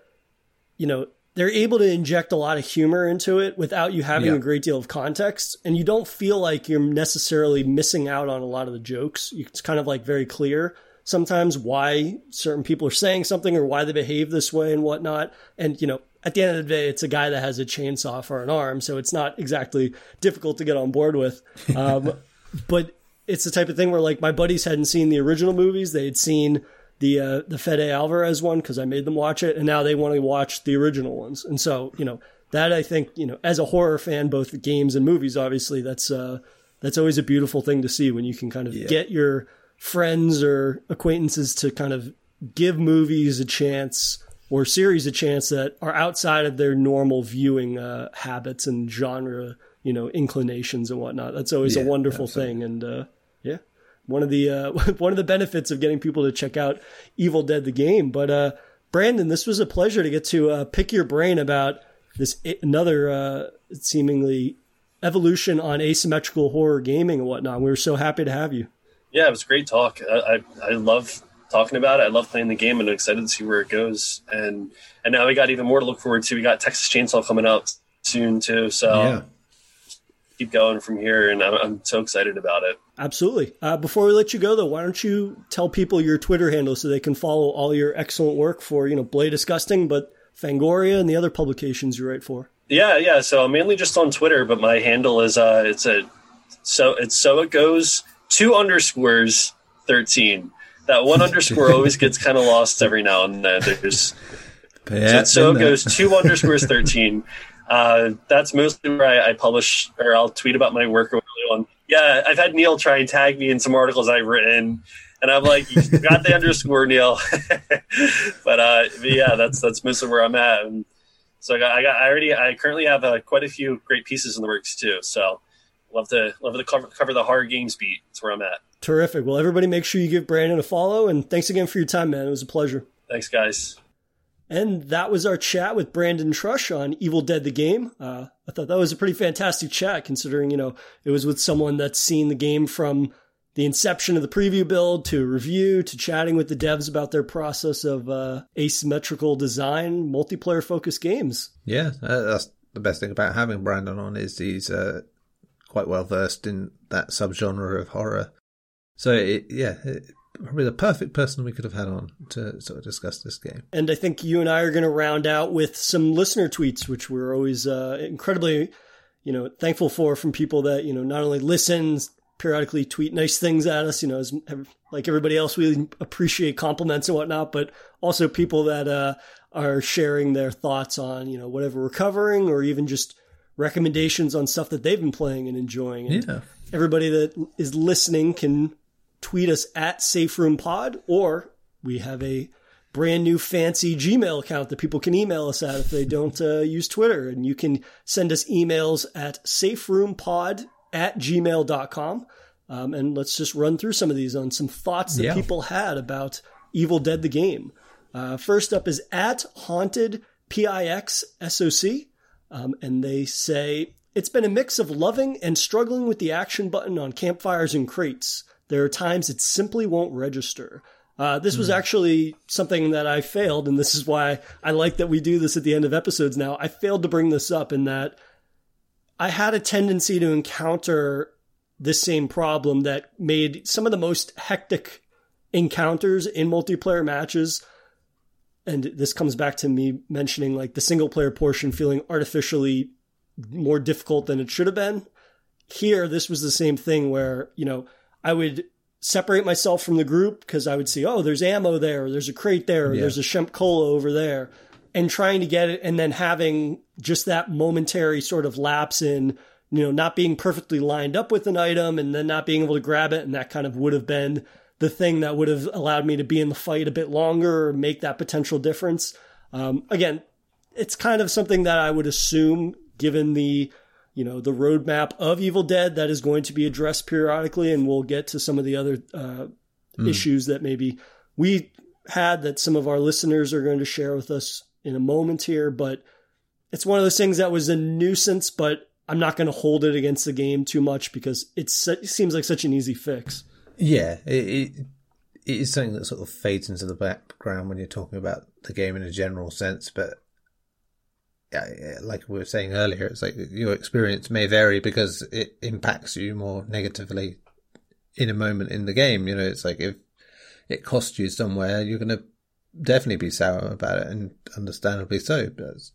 you know they're able to inject a lot of humor into it without you having yeah. a great deal of context and you don't feel like you're necessarily missing out on a lot of the jokes it's kind of like very clear sometimes why certain people are saying something or why they behave this way and whatnot and you know at the end of the day, it's a guy that has a chainsaw for an arm, so it's not exactly difficult to get on board with. Um, but it's the type of thing where like my buddies hadn't seen the original movies; they had seen the uh, the Fede Alvarez one because I made them watch it, and now they want to watch the original ones. And so you know that I think you know as a horror fan, both the games and movies, obviously that's uh, that's always a beautiful thing to see when you can kind of yeah. get your friends or acquaintances to kind of give movies a chance or series a chance that are outside of their normal viewing uh, habits and genre, you know, inclinations and whatnot. That's always yeah, a wonderful absolutely. thing. And uh, one of the uh, one of the benefits of getting people to check out Evil Dead the game. But uh, Brandon, this was a pleasure to get to uh, pick your brain about this another uh, seemingly evolution on asymmetrical horror gaming and whatnot. We were so happy to have you. Yeah, it was great talk. I, I, I love talking about it. I love playing the game and I'm excited to see where it goes. And and now we got even more to look forward to. We got Texas Chainsaw coming out soon too. So yeah. keep going from here, and I'm, I'm so excited about it. Absolutely. Uh, before we let you go, though, why don't you tell people your Twitter handle so they can follow all your excellent work for you know Bloody Disgusting, but Fangoria and the other publications you write for. Yeah, yeah. So I'm mainly just on Twitter, but my handle is uh, it's a so it's so it goes two underscores thirteen that one underscore always gets kind of lost every now and then. There's so, so it goes two underscores thirteen. Uh, that's mostly where I, I, publish or I'll tweet about my work or on. Yeah, I've had Neil try and tag me in some articles I've written, and I'm like, you got the underscore, Neil. but, uh, but yeah, that's that's mostly where I'm at. And so I got, I got, I already, I currently have uh, quite a few great pieces in the works too. So love to love to cover, cover the horror games beat. That's where I'm at. Terrific. Well, everybody make sure you give Brandon a follow. And thanks again for your time, man. It was a pleasure. Thanks, guys. And that was our chat with Brandon Trush on Evil Dead the Game. Uh, I thought that was a pretty fantastic chat considering, you know, it was with someone that's seen the game from the inception of the preview build to review to chatting with the devs about their process of uh, asymmetrical design, multiplayer focused games. Yeah, uh, that's the best thing about having Brandon on is he's uh, quite well versed in that subgenre of horror. So it, yeah, it, probably the perfect person we could have had on to sort of discuss this game. And I think you and I are going to round out with some listener tweets, which we're always uh, incredibly, you know, thankful for from people that you know not only listen periodically tweet nice things at us, you know, as like everybody else, we appreciate compliments and whatnot, but also people that uh, are sharing their thoughts on you know whatever we're covering or even just recommendations on stuff that they've been playing and enjoying. And yeah. Everybody that is listening can tweet us at Safe Room Pod, or we have a brand new fancy Gmail account that people can email us at if they don't uh, use Twitter. And you can send us emails at saferoompod at gmail.com. Um, and let's just run through some of these on some thoughts that yeah. people had about Evil Dead the game. Uh, first up is at Haunted PIX SOC. Um, and they say, it's been a mix of loving and struggling with the action button on campfires and crates. There are times it simply won't register. Uh, this was hmm. actually something that I failed, and this is why I like that we do this at the end of episodes now. I failed to bring this up in that I had a tendency to encounter this same problem that made some of the most hectic encounters in multiplayer matches. And this comes back to me mentioning like the single player portion feeling artificially more difficult than it should have been. Here, this was the same thing where, you know, I would separate myself from the group because I would see, oh, there's ammo there, there's a crate there, yeah. there's a Shemp Cola over there, and trying to get it, and then having just that momentary sort of lapse in you know, not being perfectly lined up with an item and then not being able to grab it. And that kind of would have been the thing that would have allowed me to be in the fight a bit longer or make that potential difference. Um, again, it's kind of something that I would assume, given the you know the roadmap of Evil Dead, that is going to be addressed periodically, and we'll get to some of the other uh, mm. issues that maybe we had that some of our listeners are going to share with us in a moment here. But it's one of those things that was a nuisance, but I'm not going to hold it against the game too much because it seems like such an easy fix. Yeah, it, it, it is something that sort of fades into the background when you're talking about the game in a general sense. But Uh, like we were saying earlier, it's like your experience may vary because it impacts you more negatively in a moment in the game. You know, it's like if it costs you somewhere, you're going to definitely be sour about it, and understandably so. That's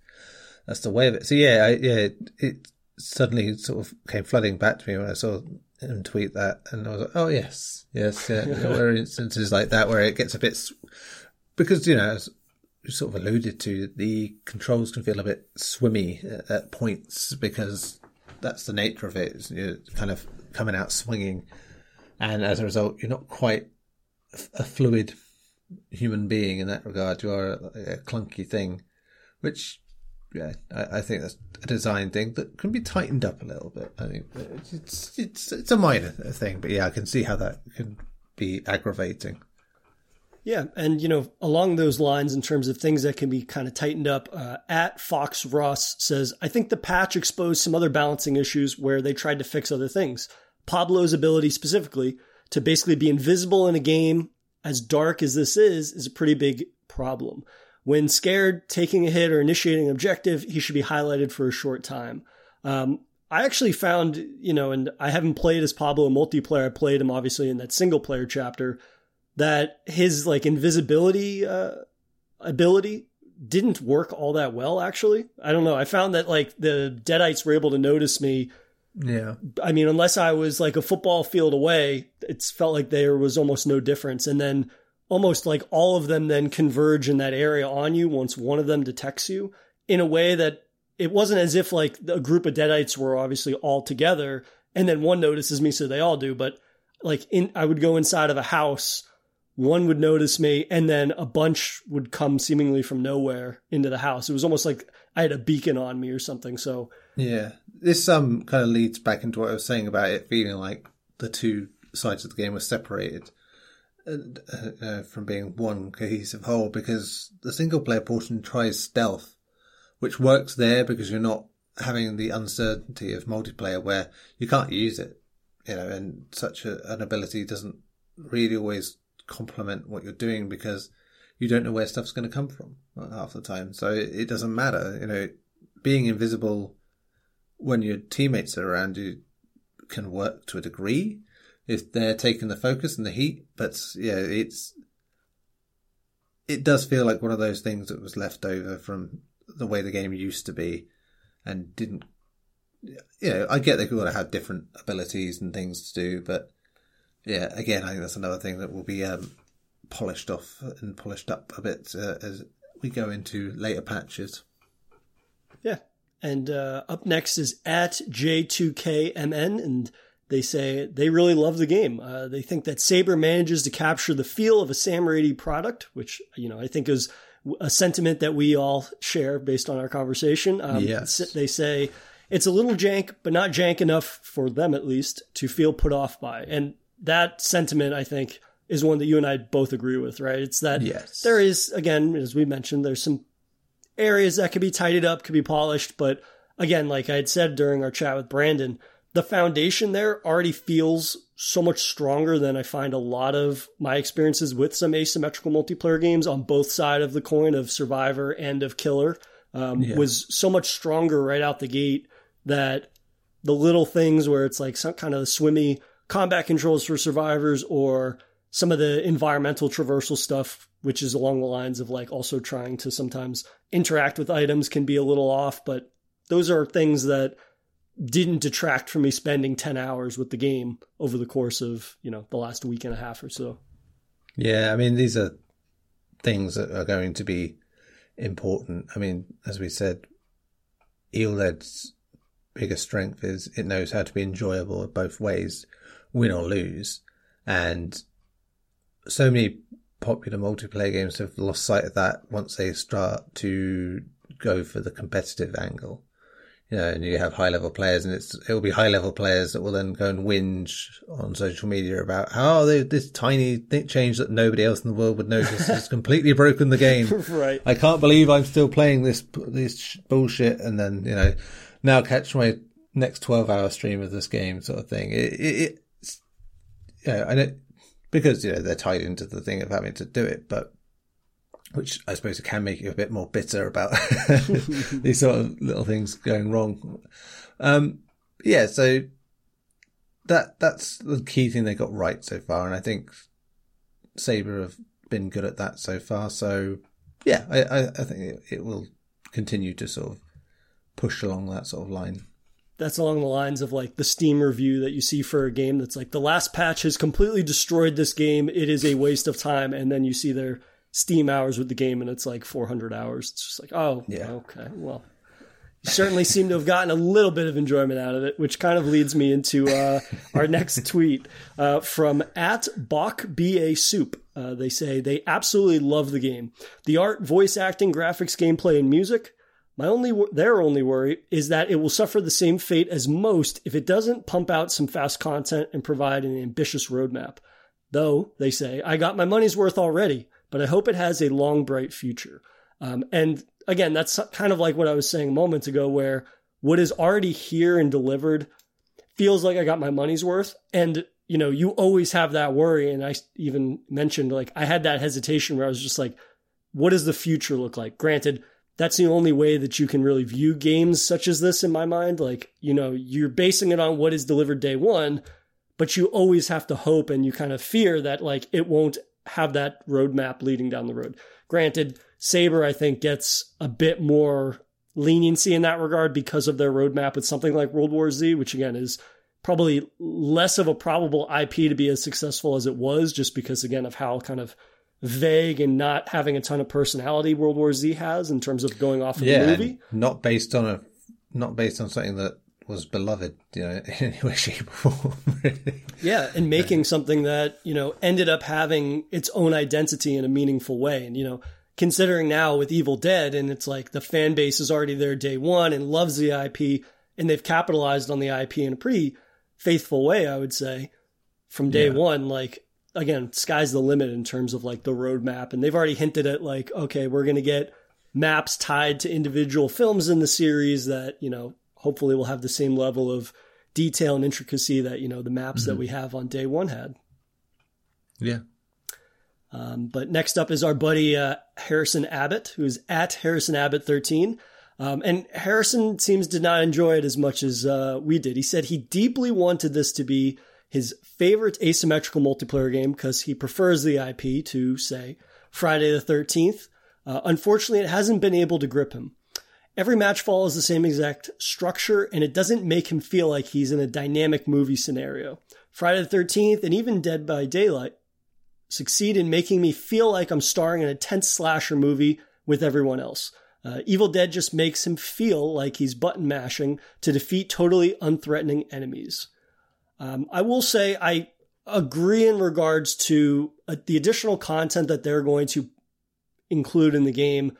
that's the way of it. So yeah, I, yeah, it, it suddenly sort of came flooding back to me when I saw him tweet that, and I was like, oh yes, yes, yeah. there are instances like that where it gets a bit because you know. Sort of alluded to, the controls can feel a bit swimmy at, points because that's the nature of it. You're kind of coming out swinging, and as a result, you're not quite a fluid human being in that regard. You are a, clunky thing, which yeah, I, I, think that's a design thing that can be tightened up a little bit. I think it's it's it's a minor thing, but yeah, I can see how that can be aggravating. Yeah, and you know, along those lines, in terms of things that can be kind of tightened up, uh, at Fox Ross says, I think the patch exposed some other balancing issues where they tried to fix other things. Pablo's ability specifically to basically be invisible in a game as dark as this is is a pretty big problem. When scared, taking a hit, or initiating an objective, he should be highlighted for a short time. Um, I actually found, you know, and I haven't played as Pablo in multiplayer. I played him obviously in that single player chapter. That his like invisibility uh, ability didn't work all that well. Actually, I don't know. I found that like the Deadites were able to notice me. Yeah. I mean, unless I was like a football field away, it felt like there was almost no difference. And then almost like all of them then converge in that area on you once one of them detects you in a way that it wasn't as if like a group of deadites were obviously all together and then one notices me so they all do but like in i would go inside of a house one would notice me and then a bunch would come seemingly from nowhere into the house. It was almost like i had a beacon on me or something so. Yeah. This um kind of leads back into what i was saying about it feeling like the two sides of the game were separated uh, uh, from being one cohesive whole because the single player portion tries stealth, which works there because you're not having the uncertainty of multiplayer where you can't use it, you know, and such a, an ability doesn't really always complement what you're doing because you don't know where stuff's going to come from uh, half the time. So it, it doesn't matter, you know, being invisible when your teammates are around you can work to a degree if they're taking the focus and the heat. But yeah, it's it does feel like one of those things that was left over from the way the game used to be, and didn't. You know, I get they've got to have different abilities and things to do, but yeah, again, I think that's another thing that will be um, polished off and polished up a bit uh, as we go into later patches. Yeah. And uh, up next is at J2KMN, and they say they really love the game. Uh, they think that Saber manages to capture the feel of a Sam Raimi product, which you know I think is a sentiment that we all share based on our conversation. Um, yes. They say it's a little jank, but not jank enough for them at least to feel put off by. And that sentiment, I think, is one that you and I both agree with, right? It's that yes. there is, again, as we mentioned, there's some areas that could be tidied up, could be polished, but again, like I had said during our chat with Brandon, the foundation there already feels so much stronger than I find a lot of my experiences with some asymmetrical multiplayer games on both side of the coin of Survivor and of Killer um, yeah. was so much stronger right out the gate that the little things where it's like some kind of swimmy combat controls for survivors or some of the environmental traversal stuff, which is along the lines of like also trying to sometimes interact with items can be a little off, but those are things that didn't detract from me spending 10 hours with the game over the course of, you know, the last week and a half or so. Yeah, I mean, these are things that are going to be important. I mean, as we said, Evil biggest strength is it knows how to be enjoyable both ways, win or lose. And so many popular multiplayer games have lost sight of that once they start to go for the competitive angle. You know, and you have high level players, and it's it will be high level players that will then go and whinge on social media about how they, this tiny change that nobody else in the world would notice has completely broken the game. right. I can't believe I'm still playing this this bullshit, and then you know now catch my next twelve hour stream of this game, sort of thing. It, it, I know because you know they're tied into the thing of having to do it, but which I suppose can make you a bit more bitter about these sort of little things going wrong. Um, yeah, so that that's the key thing they got right so far, and I think Saber have been good at that so far. So yeah, I, I, I think it, it will continue to sort of push along that sort of line that's along the lines of like the Steam review that you see for a game that's like the last patch has completely destroyed this game. It is a waste of time. And then you see their Steam hours with the game and it's like 400 hours. It's just like, oh, yeah. okay. Well, you certainly seem to have gotten a little bit of enjoyment out of it, which kind of leads me into uh, our next tweet uh, from at Bach BA Soup. Uh, they say they absolutely love the game. The art, voice acting, graphics, gameplay, and music my only their only worry is that it will suffer the same fate as most if it doesn't pump out some fast content and provide an ambitious roadmap. Though they say I got my money's worth already, but I hope it has a long, bright future. Um, and again, that's kind of like what I was saying moments ago, where what is already here and delivered feels like I got my money's worth. And you know, you always have that worry. And I even mentioned like I had that hesitation where I was just like, what does the future look like? Granted that's the only way that you can really view games such as this in my mind. Like, you know, you're basing it on what is delivered day one, but you always have to hope and you kind of fear that like it won't have that roadmap leading down the road. Granted, Saber, I think, gets a bit more leniency in that regard because of their roadmap with something like World War Z, which again is probably less of a probable IP to be as successful as it was, just because again of how kind of vague and not having a ton of personality World War Z has in terms of going off of yeah, the movie. Not based on a not based on something that was beloved, you know, in any way, shape, or form. yeah, and making something that you know ended up having its own identity in a meaningful way, and you know, considering now with Evil Dead, and it's like the fan base is already there day one and loves the IP, and they've capitalized on the IP in a pretty faithful way, I would say, from day yeah. one. Like again, sky's the limit in terms of like the roadmap. And they've already hinted at like, okay, we're going to get maps tied to individual films in the series that, you know, hopefully will have the same level of detail and intricacy that, you know, the maps mm-hmm. that we have on day one had. Yeah. Um, but next up is our buddy uh, Harrison Abbott, who's at Harrison Abbott 13. Um, and Harrison seems to not enjoy it as much as uh, we did. He said he deeply wanted this to be his favorite asymmetrical multiplayer game because he prefers the IP to, say, Friday the 13th. Uh, unfortunately, it hasn't been able to grip him. Every match follows the same exact structure, and it doesn't make him feel like he's in a dynamic movie scenario. Friday the 13th and even Dead by Daylight succeed in making me feel like I'm starring in a tense slasher movie with everyone else. Uh, Evil Dead just makes him feel like he's button mashing to defeat totally unthreatening enemies. Um, I will say I agree in regards to uh, the additional content that they're going to include in the game.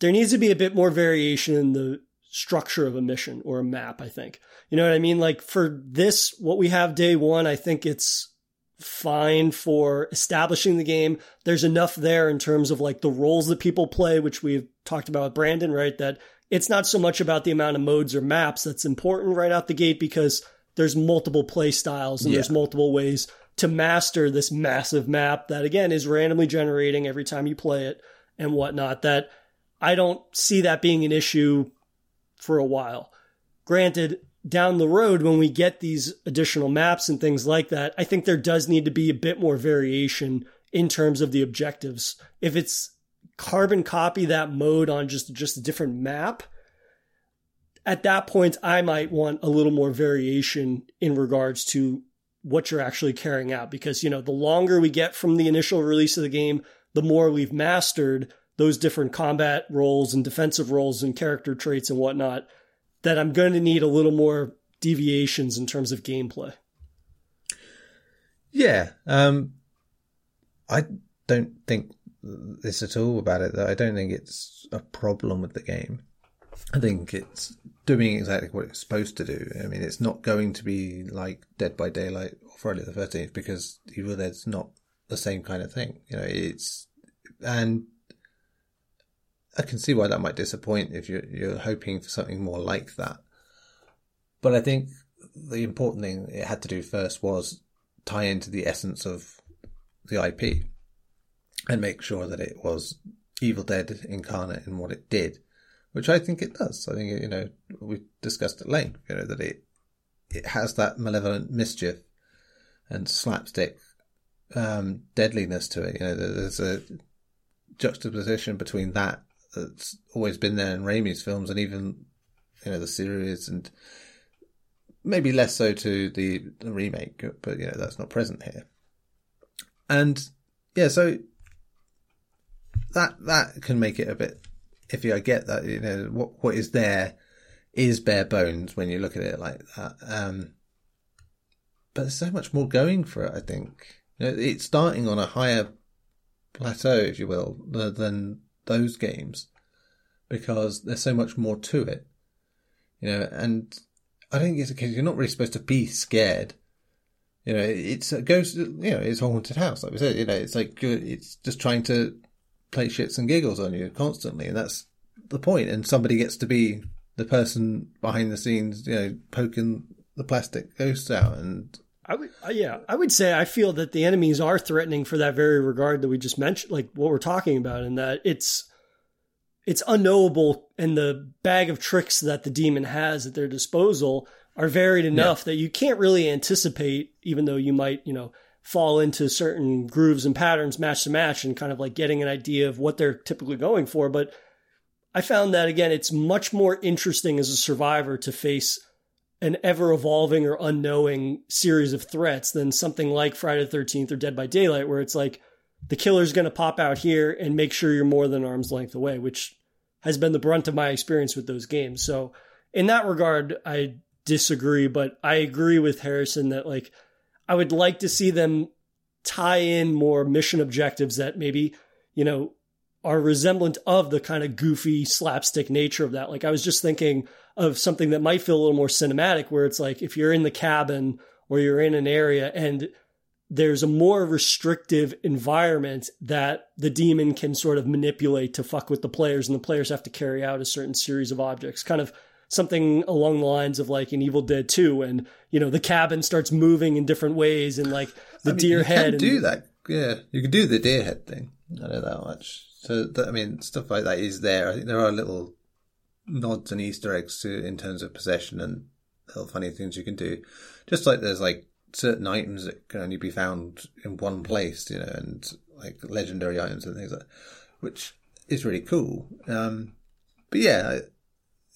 There needs to be a bit more variation in the structure of a mission or a map, I think. You know what I mean? Like for this, what we have day one, I think it's fine for establishing the game. There's enough there in terms of like the roles that people play, which we've talked about with Brandon, right? That it's not so much about the amount of modes or maps that's important right out the gate because there's multiple play styles and yeah. there's multiple ways to master this massive map that again is randomly generating every time you play it and whatnot. That I don't see that being an issue for a while. Granted, down the road when we get these additional maps and things like that, I think there does need to be a bit more variation in terms of the objectives. If it's carbon copy that mode on just just a different map, at that point, I might want a little more variation in regards to what you're actually carrying out. Because, you know, the longer we get from the initial release of the game, the more we've mastered those different combat roles and defensive roles and character traits and whatnot. that I'm going to need a little more deviations in terms of gameplay. Yeah, um, I don't think this at all about it. Though I don't think it's a problem with the game. I think it's doing exactly what it's supposed to do. I mean, it's not going to be like Dead by Daylight or Friday the Thirteenth because Evil Dead's not the same kind of thing. You know, it's and I can see why that might disappoint if you're you're hoping for something more like that. But I think the important thing it had to do first was tie into the essence of the IP and make sure that it was Evil Dead incarnate in what it did, which I think it does. I think you know we discussed at length, you know that it it has that malevolent mischief and slapstick um, deadliness to it. You know, there's a juxtaposition between that that's always been there in Raimi's films and even you know the series and maybe less so to the, the remake, but you know that's not present here. And yeah, so that that can make it a bit iffy. I get that you know what what is there is bare bones when you look at it like that. Um, but there's so much more going for it. I think you know, it's starting on a higher plateau, if you will, than those games because there's so much more to it. You know, and I think it's because you're not really supposed to be scared. You know, it's a ghost. You know, it's a haunted house, like we said. You know, it's like it's just trying to play shits and giggles on you constantly, and that's the point. And somebody gets to be the person behind the scenes, you know, poking the plastic ghosts out. And I would, uh, yeah, I would say I feel that the enemies are threatening for that very regard that we just mentioned, like what we're talking about, and that it's it's unknowable and the bag of tricks that the demon has at their disposal are varied enough yeah. that you can't really anticipate even though you might you know fall into certain grooves and patterns match to match and kind of like getting an idea of what they're typically going for but i found that again it's much more interesting as a survivor to face an ever evolving or unknowing series of threats than something like friday the 13th or dead by daylight where it's like the killer's going to pop out here and make sure you're more than arm's length away, which has been the brunt of my experience with those games. So in that regard, I disagree, but I agree with Harrison that like I would like to see them tie in more mission objectives that maybe, you know, are resemblant of the kind of goofy slapstick nature of that. Like I was just thinking of something that might feel a little more cinematic where it's like if you're in the cabin or you're in an area and there's a more restrictive environment that the demon can sort of manipulate to fuck with the players, and the players have to carry out a certain series of objects. Kind of something along the lines of like an Evil Dead 2, and you know the cabin starts moving in different ways, and like the I mean, deer you head. Can do that, yeah. You can do the deer head thing. I know that much. So that, I mean, stuff like that is there. I think there are little nods and Easter eggs to in terms of possession and little funny things you can do. Just like there's like certain items that can only be found in one place, you know, and like legendary items and things like that, which is really cool. Um, but yeah,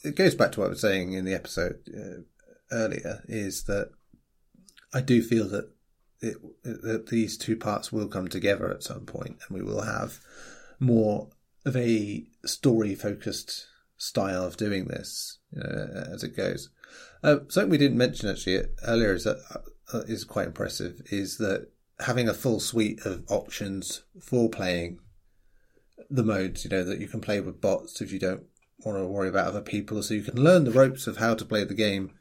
it goes back to what I was saying in the episode uh, earlier is that I do feel that it, that these two parts will come together at some point and we will have more of a story focused style of doing this uh, as it goes. Uh, something we didn't mention actually earlier is that uh, is quite impressive is that having a full suite of options for playing the modes, you know, that you can play with bots if you don't want to worry about other people, so you can learn the ropes of how to play the game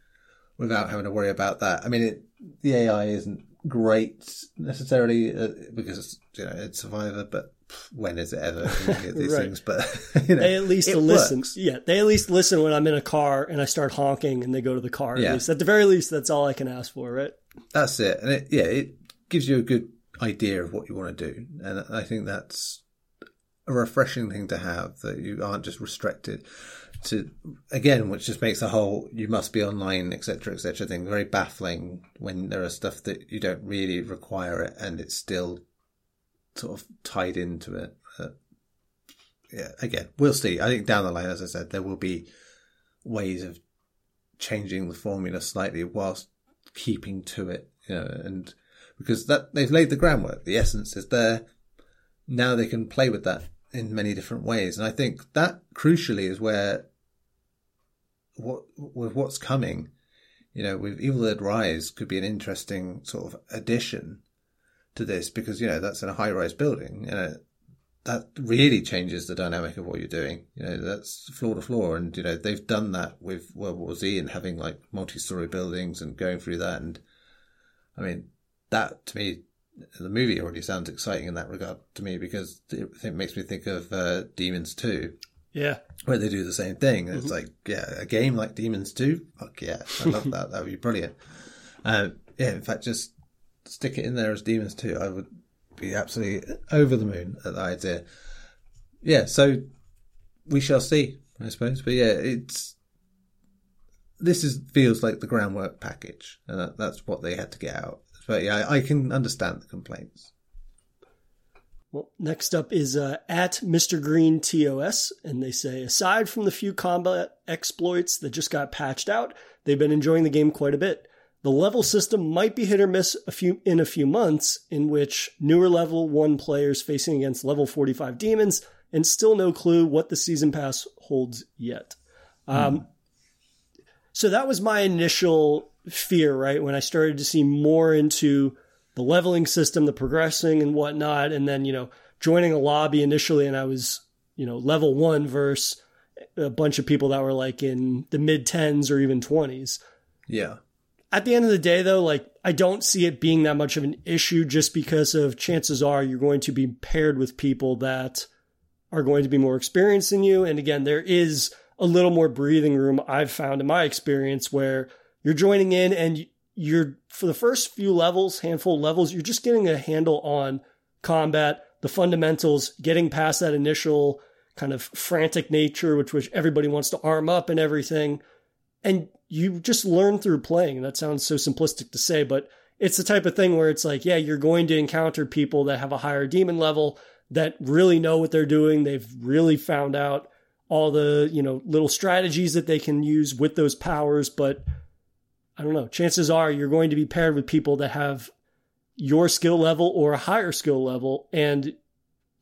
without having to worry about that. I mean, it, the AI isn't great necessarily uh, because you know it's Survivor, but when is it ever these right. things? But you know, they at least listen. Works. Yeah, they at least listen when I'm in a car and I start honking and they go to the car. Yeah. At least at the very least, that's all I can ask for, right? That's it, and it, yeah, it gives you a good idea of what you want to do, and I think that's a refreshing thing to have that you aren't just restricted to again, which just makes the whole "you must be online" etc. etc. thing very baffling when there are stuff that you don't really require it, and it's still sort of tied into it. Uh, yeah, again, we'll see. I think down the line, as I said, there will be ways of changing the formula slightly whilst keeping to it, you know, and because that they've laid the groundwork, the essence is there. Now they can play with that in many different ways, and I think that crucially is where what with what's coming, you know, with Evil Dead Rise could be an interesting sort of addition to this because you know that's in a high rise building. You know, that really changes the dynamic of what you're doing. You know, that's floor to floor, and you know they've done that with World War Z and having like multi-story buildings and going through that. And I mean, that to me, the movie already sounds exciting in that regard to me because it, it makes me think of uh, Demons Two. Yeah, where they do the same thing. It's mm-hmm. like, yeah, a game like Demons 2? Fuck yeah, I love that. that would be brilliant. Uh, yeah, in fact, just stick it in there as Demons 2. I would be absolutely over the moon at the idea. Yeah, so we shall see, I suppose. But yeah, it's this is feels like the groundwork package, and that, that's what they had to get out. But yeah, I, can understand the complaints. Well, next up is uh, at Mr. Green TOS, and they say aside from the few combat exploits that just got patched out, they've been enjoying the game quite a bit. The level system might be hit or miss a few in a few months, in which newer level one players facing against level 45 demons, and still no clue what the season pass holds yet. Mm. Um, so that was my initial fear, right? When I started to see more into the leveling system, the progressing and whatnot. And then, you know, joining a lobby initially and I was, you know, level one versus a bunch of people that were like in the mid tens or even twenties. Yeah. At the end of the day, though, like I don't see it being that much of an issue just because of chances are you're going to be paired with people that are going to be more experienced than you. And again, there is a little more breathing room I've found in my experience where you're joining in and you're for the first few levels, handful of levels, you're just getting a handle on combat, the fundamentals, getting past that initial kind of frantic nature, which which everybody wants to arm up and everything. And you just learn through playing. That sounds so simplistic to say, but it's the type of thing where it's like, yeah, you're going to encounter people that have a higher demon level that really know what they're doing. They've really found out all the, you know, little strategies that they can use with those powers, but I don't know, chances are you're going to be paired with people that have your skill level or a higher skill level. And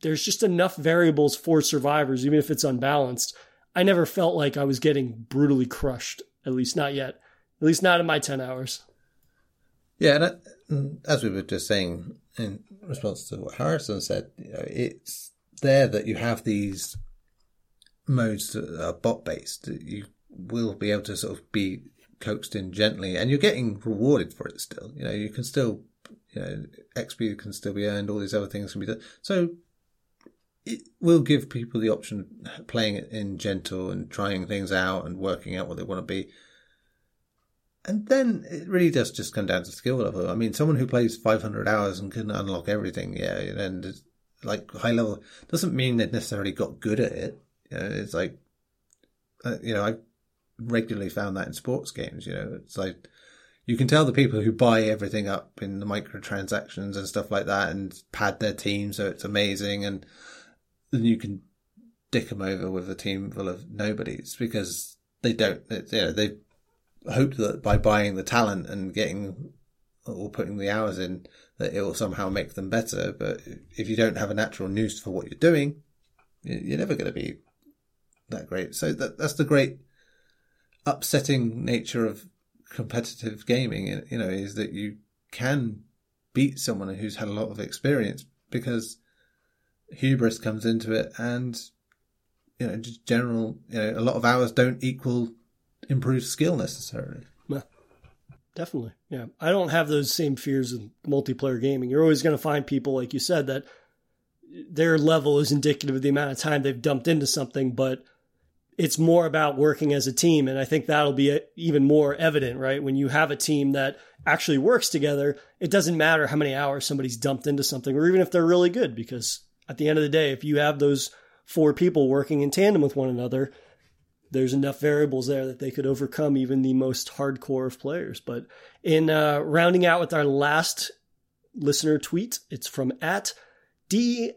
there's just enough variables for survivors, even if it's unbalanced. I never felt like I was getting brutally crushed, at least not yet, at least not in my 10 hours. Yeah, and uh, as we were just saying in response to what Harrison said, you know, it's there that you have these modes that are bot based. You will be able to sort of be coaxed in gently, and you're getting rewarded for it still. You know, you can still, you know, XP can still be earned, all these other things can be done. So it will give people the option of playing it in gentle and trying things out and working out what they want to be. And then it really does just come down to skill level. I mean, someone who plays 500 hours and can unlock everything, yeah, and like high level doesn't mean they necessarily got good at it. You know, it's like, uh, you know, I regularly found that in sports games. You know, it's like you can tell the people who buy everything up in the microtransactions and stuff like that and pad their team so it's amazing, and then you can dick them over with a team full of nobodies because they don't. You know, they hope that by buying the talent and getting or putting the hours in that it will somehow make them better. But if you don't have a natural nous for what you're doing, you're never going to be that great. So that that's the great upsetting nature of competitive gaming, you know, is that you can beat someone who's had a lot of experience because hubris comes into it and, you know, just general, you know, a lot of hours don't equal improved skill necessarily. Definitely. Yeah. I don't have those same fears in multiplayer gaming. You're always going to find people, like you said, that their level is indicative of the amount of time they've dumped into something, but it's more about working as a team. And I think that'll be even more evident, right? When you have a team that actually works together, it doesn't matter how many hours somebody's dumped into something or even if they're really good, because at the end of the day, if you have those four people working in tandem with one another, there's enough variables there that they could overcome even the most hardcore of players. But in uh, rounding out with our last listener tweet, it's from at D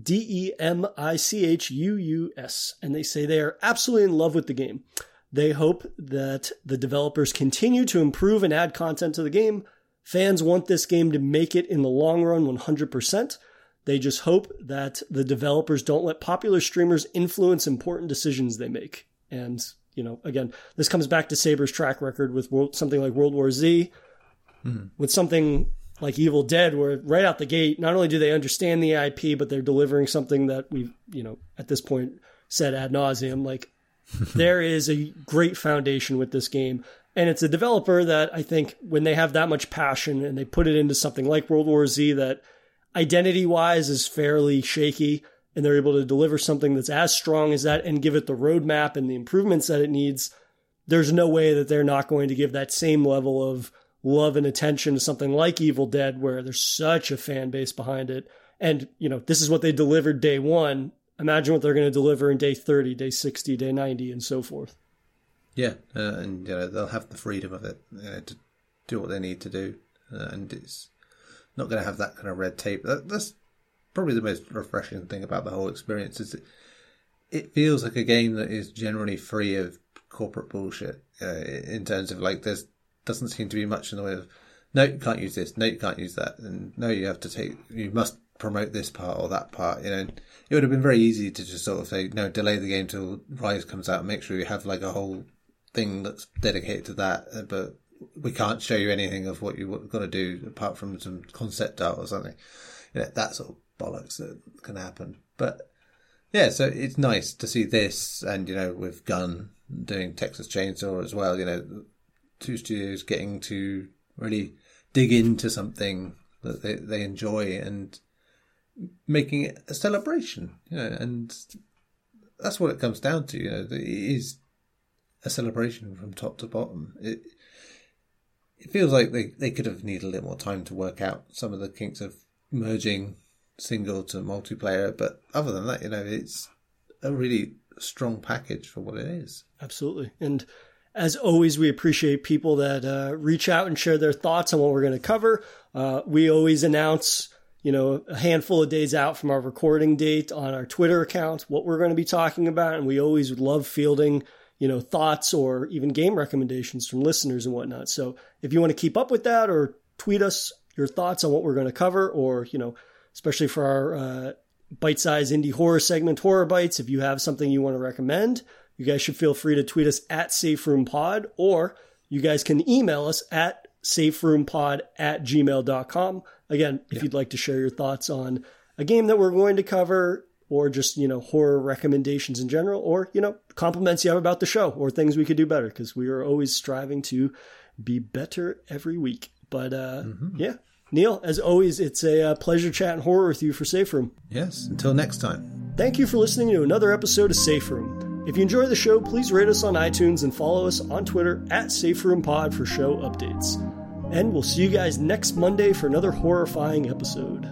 D E M I C H U U S, and they say they are absolutely in love with the game. They hope that the developers continue to improve and add content to the game. Fans want this game to make it in the long run 100%. They just hope that the developers don't let popular streamers influence important decisions they make. And you know, again, this comes back to Saber's track record with world, something like World War Z, mm-hmm. with something like Evil Dead, where right out the gate, not only do they understand the IP, but they're delivering something that we've, you know, at this point said ad nauseum. Like, there is a great foundation with this game. And it's a developer that I think when they have that much passion and they put it into something like World War Z that identity wise is fairly shaky, and they're able to deliver something that's as strong as that and give it the roadmap and the improvements that it needs, there's no way that they're not going to give that same level of love and attention to something like Evil Dead, where there's such a fan base behind it. And, you know, this is what they delivered day one. Imagine what they're going to deliver in day 30, day 60, day 90, and so forth. Yeah, uh, and you know, they'll have the freedom of it you know, to do what they need to do. Uh, and it's not going to have that kind of red tape. That, that's probably the most refreshing thing about the whole experience is it feels like a game that is generally free of corporate bullshit uh, in terms of like there's doesn't seem to be much in the way of no you can't use this no you can't use that and no you have to take you must promote this part or that part you know it would have been very easy to just sort of say no delay the game till rise comes out and make sure you have like a whole thing that's dedicated to that uh, but we can't show you anything of what you're going to do apart from some concept art or something you know, that sort of bollocks that can happen. But yeah, so it's nice to see this, and you know, with Gun doing Texas Chainsaw as well. You know, two studios getting to really dig into something that they they enjoy and making it a celebration. You know, and that's what it comes down to. You know, it is a celebration from top to bottom. It it feels like they, they could have needed a little more time to work out some of the kinks of merging single to multiplayer. But other than that, you know, it's a really strong package for what it is. Absolutely. And as always, we appreciate people that uh, reach out and share their thoughts on what we're going to cover. Uh, we always announce, you know, a handful of days out from our recording date on our Twitter account what we're going to be talking about, and we always love fielding, you know, thoughts or even game recommendations from listeners and whatnot. So if you want to keep up with that, or tweet us your thoughts on what we're going to cover, or you know, especially for our uh, bite size indie horror segment, Horror Bites. If you have something you want to recommend, you guys should feel free to tweet us at SafeRoomPod or you guys can email us at saferoompod at gmail.com. Again, if yeah. you'd like to share your thoughts on a game that we're going to cover or just, you know, horror recommendations in general or, you know, compliments you have about the show or things we could do better because we are always striving to be better every week. But uh, mm-hmm. yeah, Neil, as always, it's a uh, pleasure chatting horror with you for Safe Room. Yes, until next time. Thank you for listening to another episode of Safe Room. If you enjoy the show, please rate us on iTunes and follow us on Twitter at SafeRoomPod for show updates. And we'll see you guys next Monday for another horrifying episode.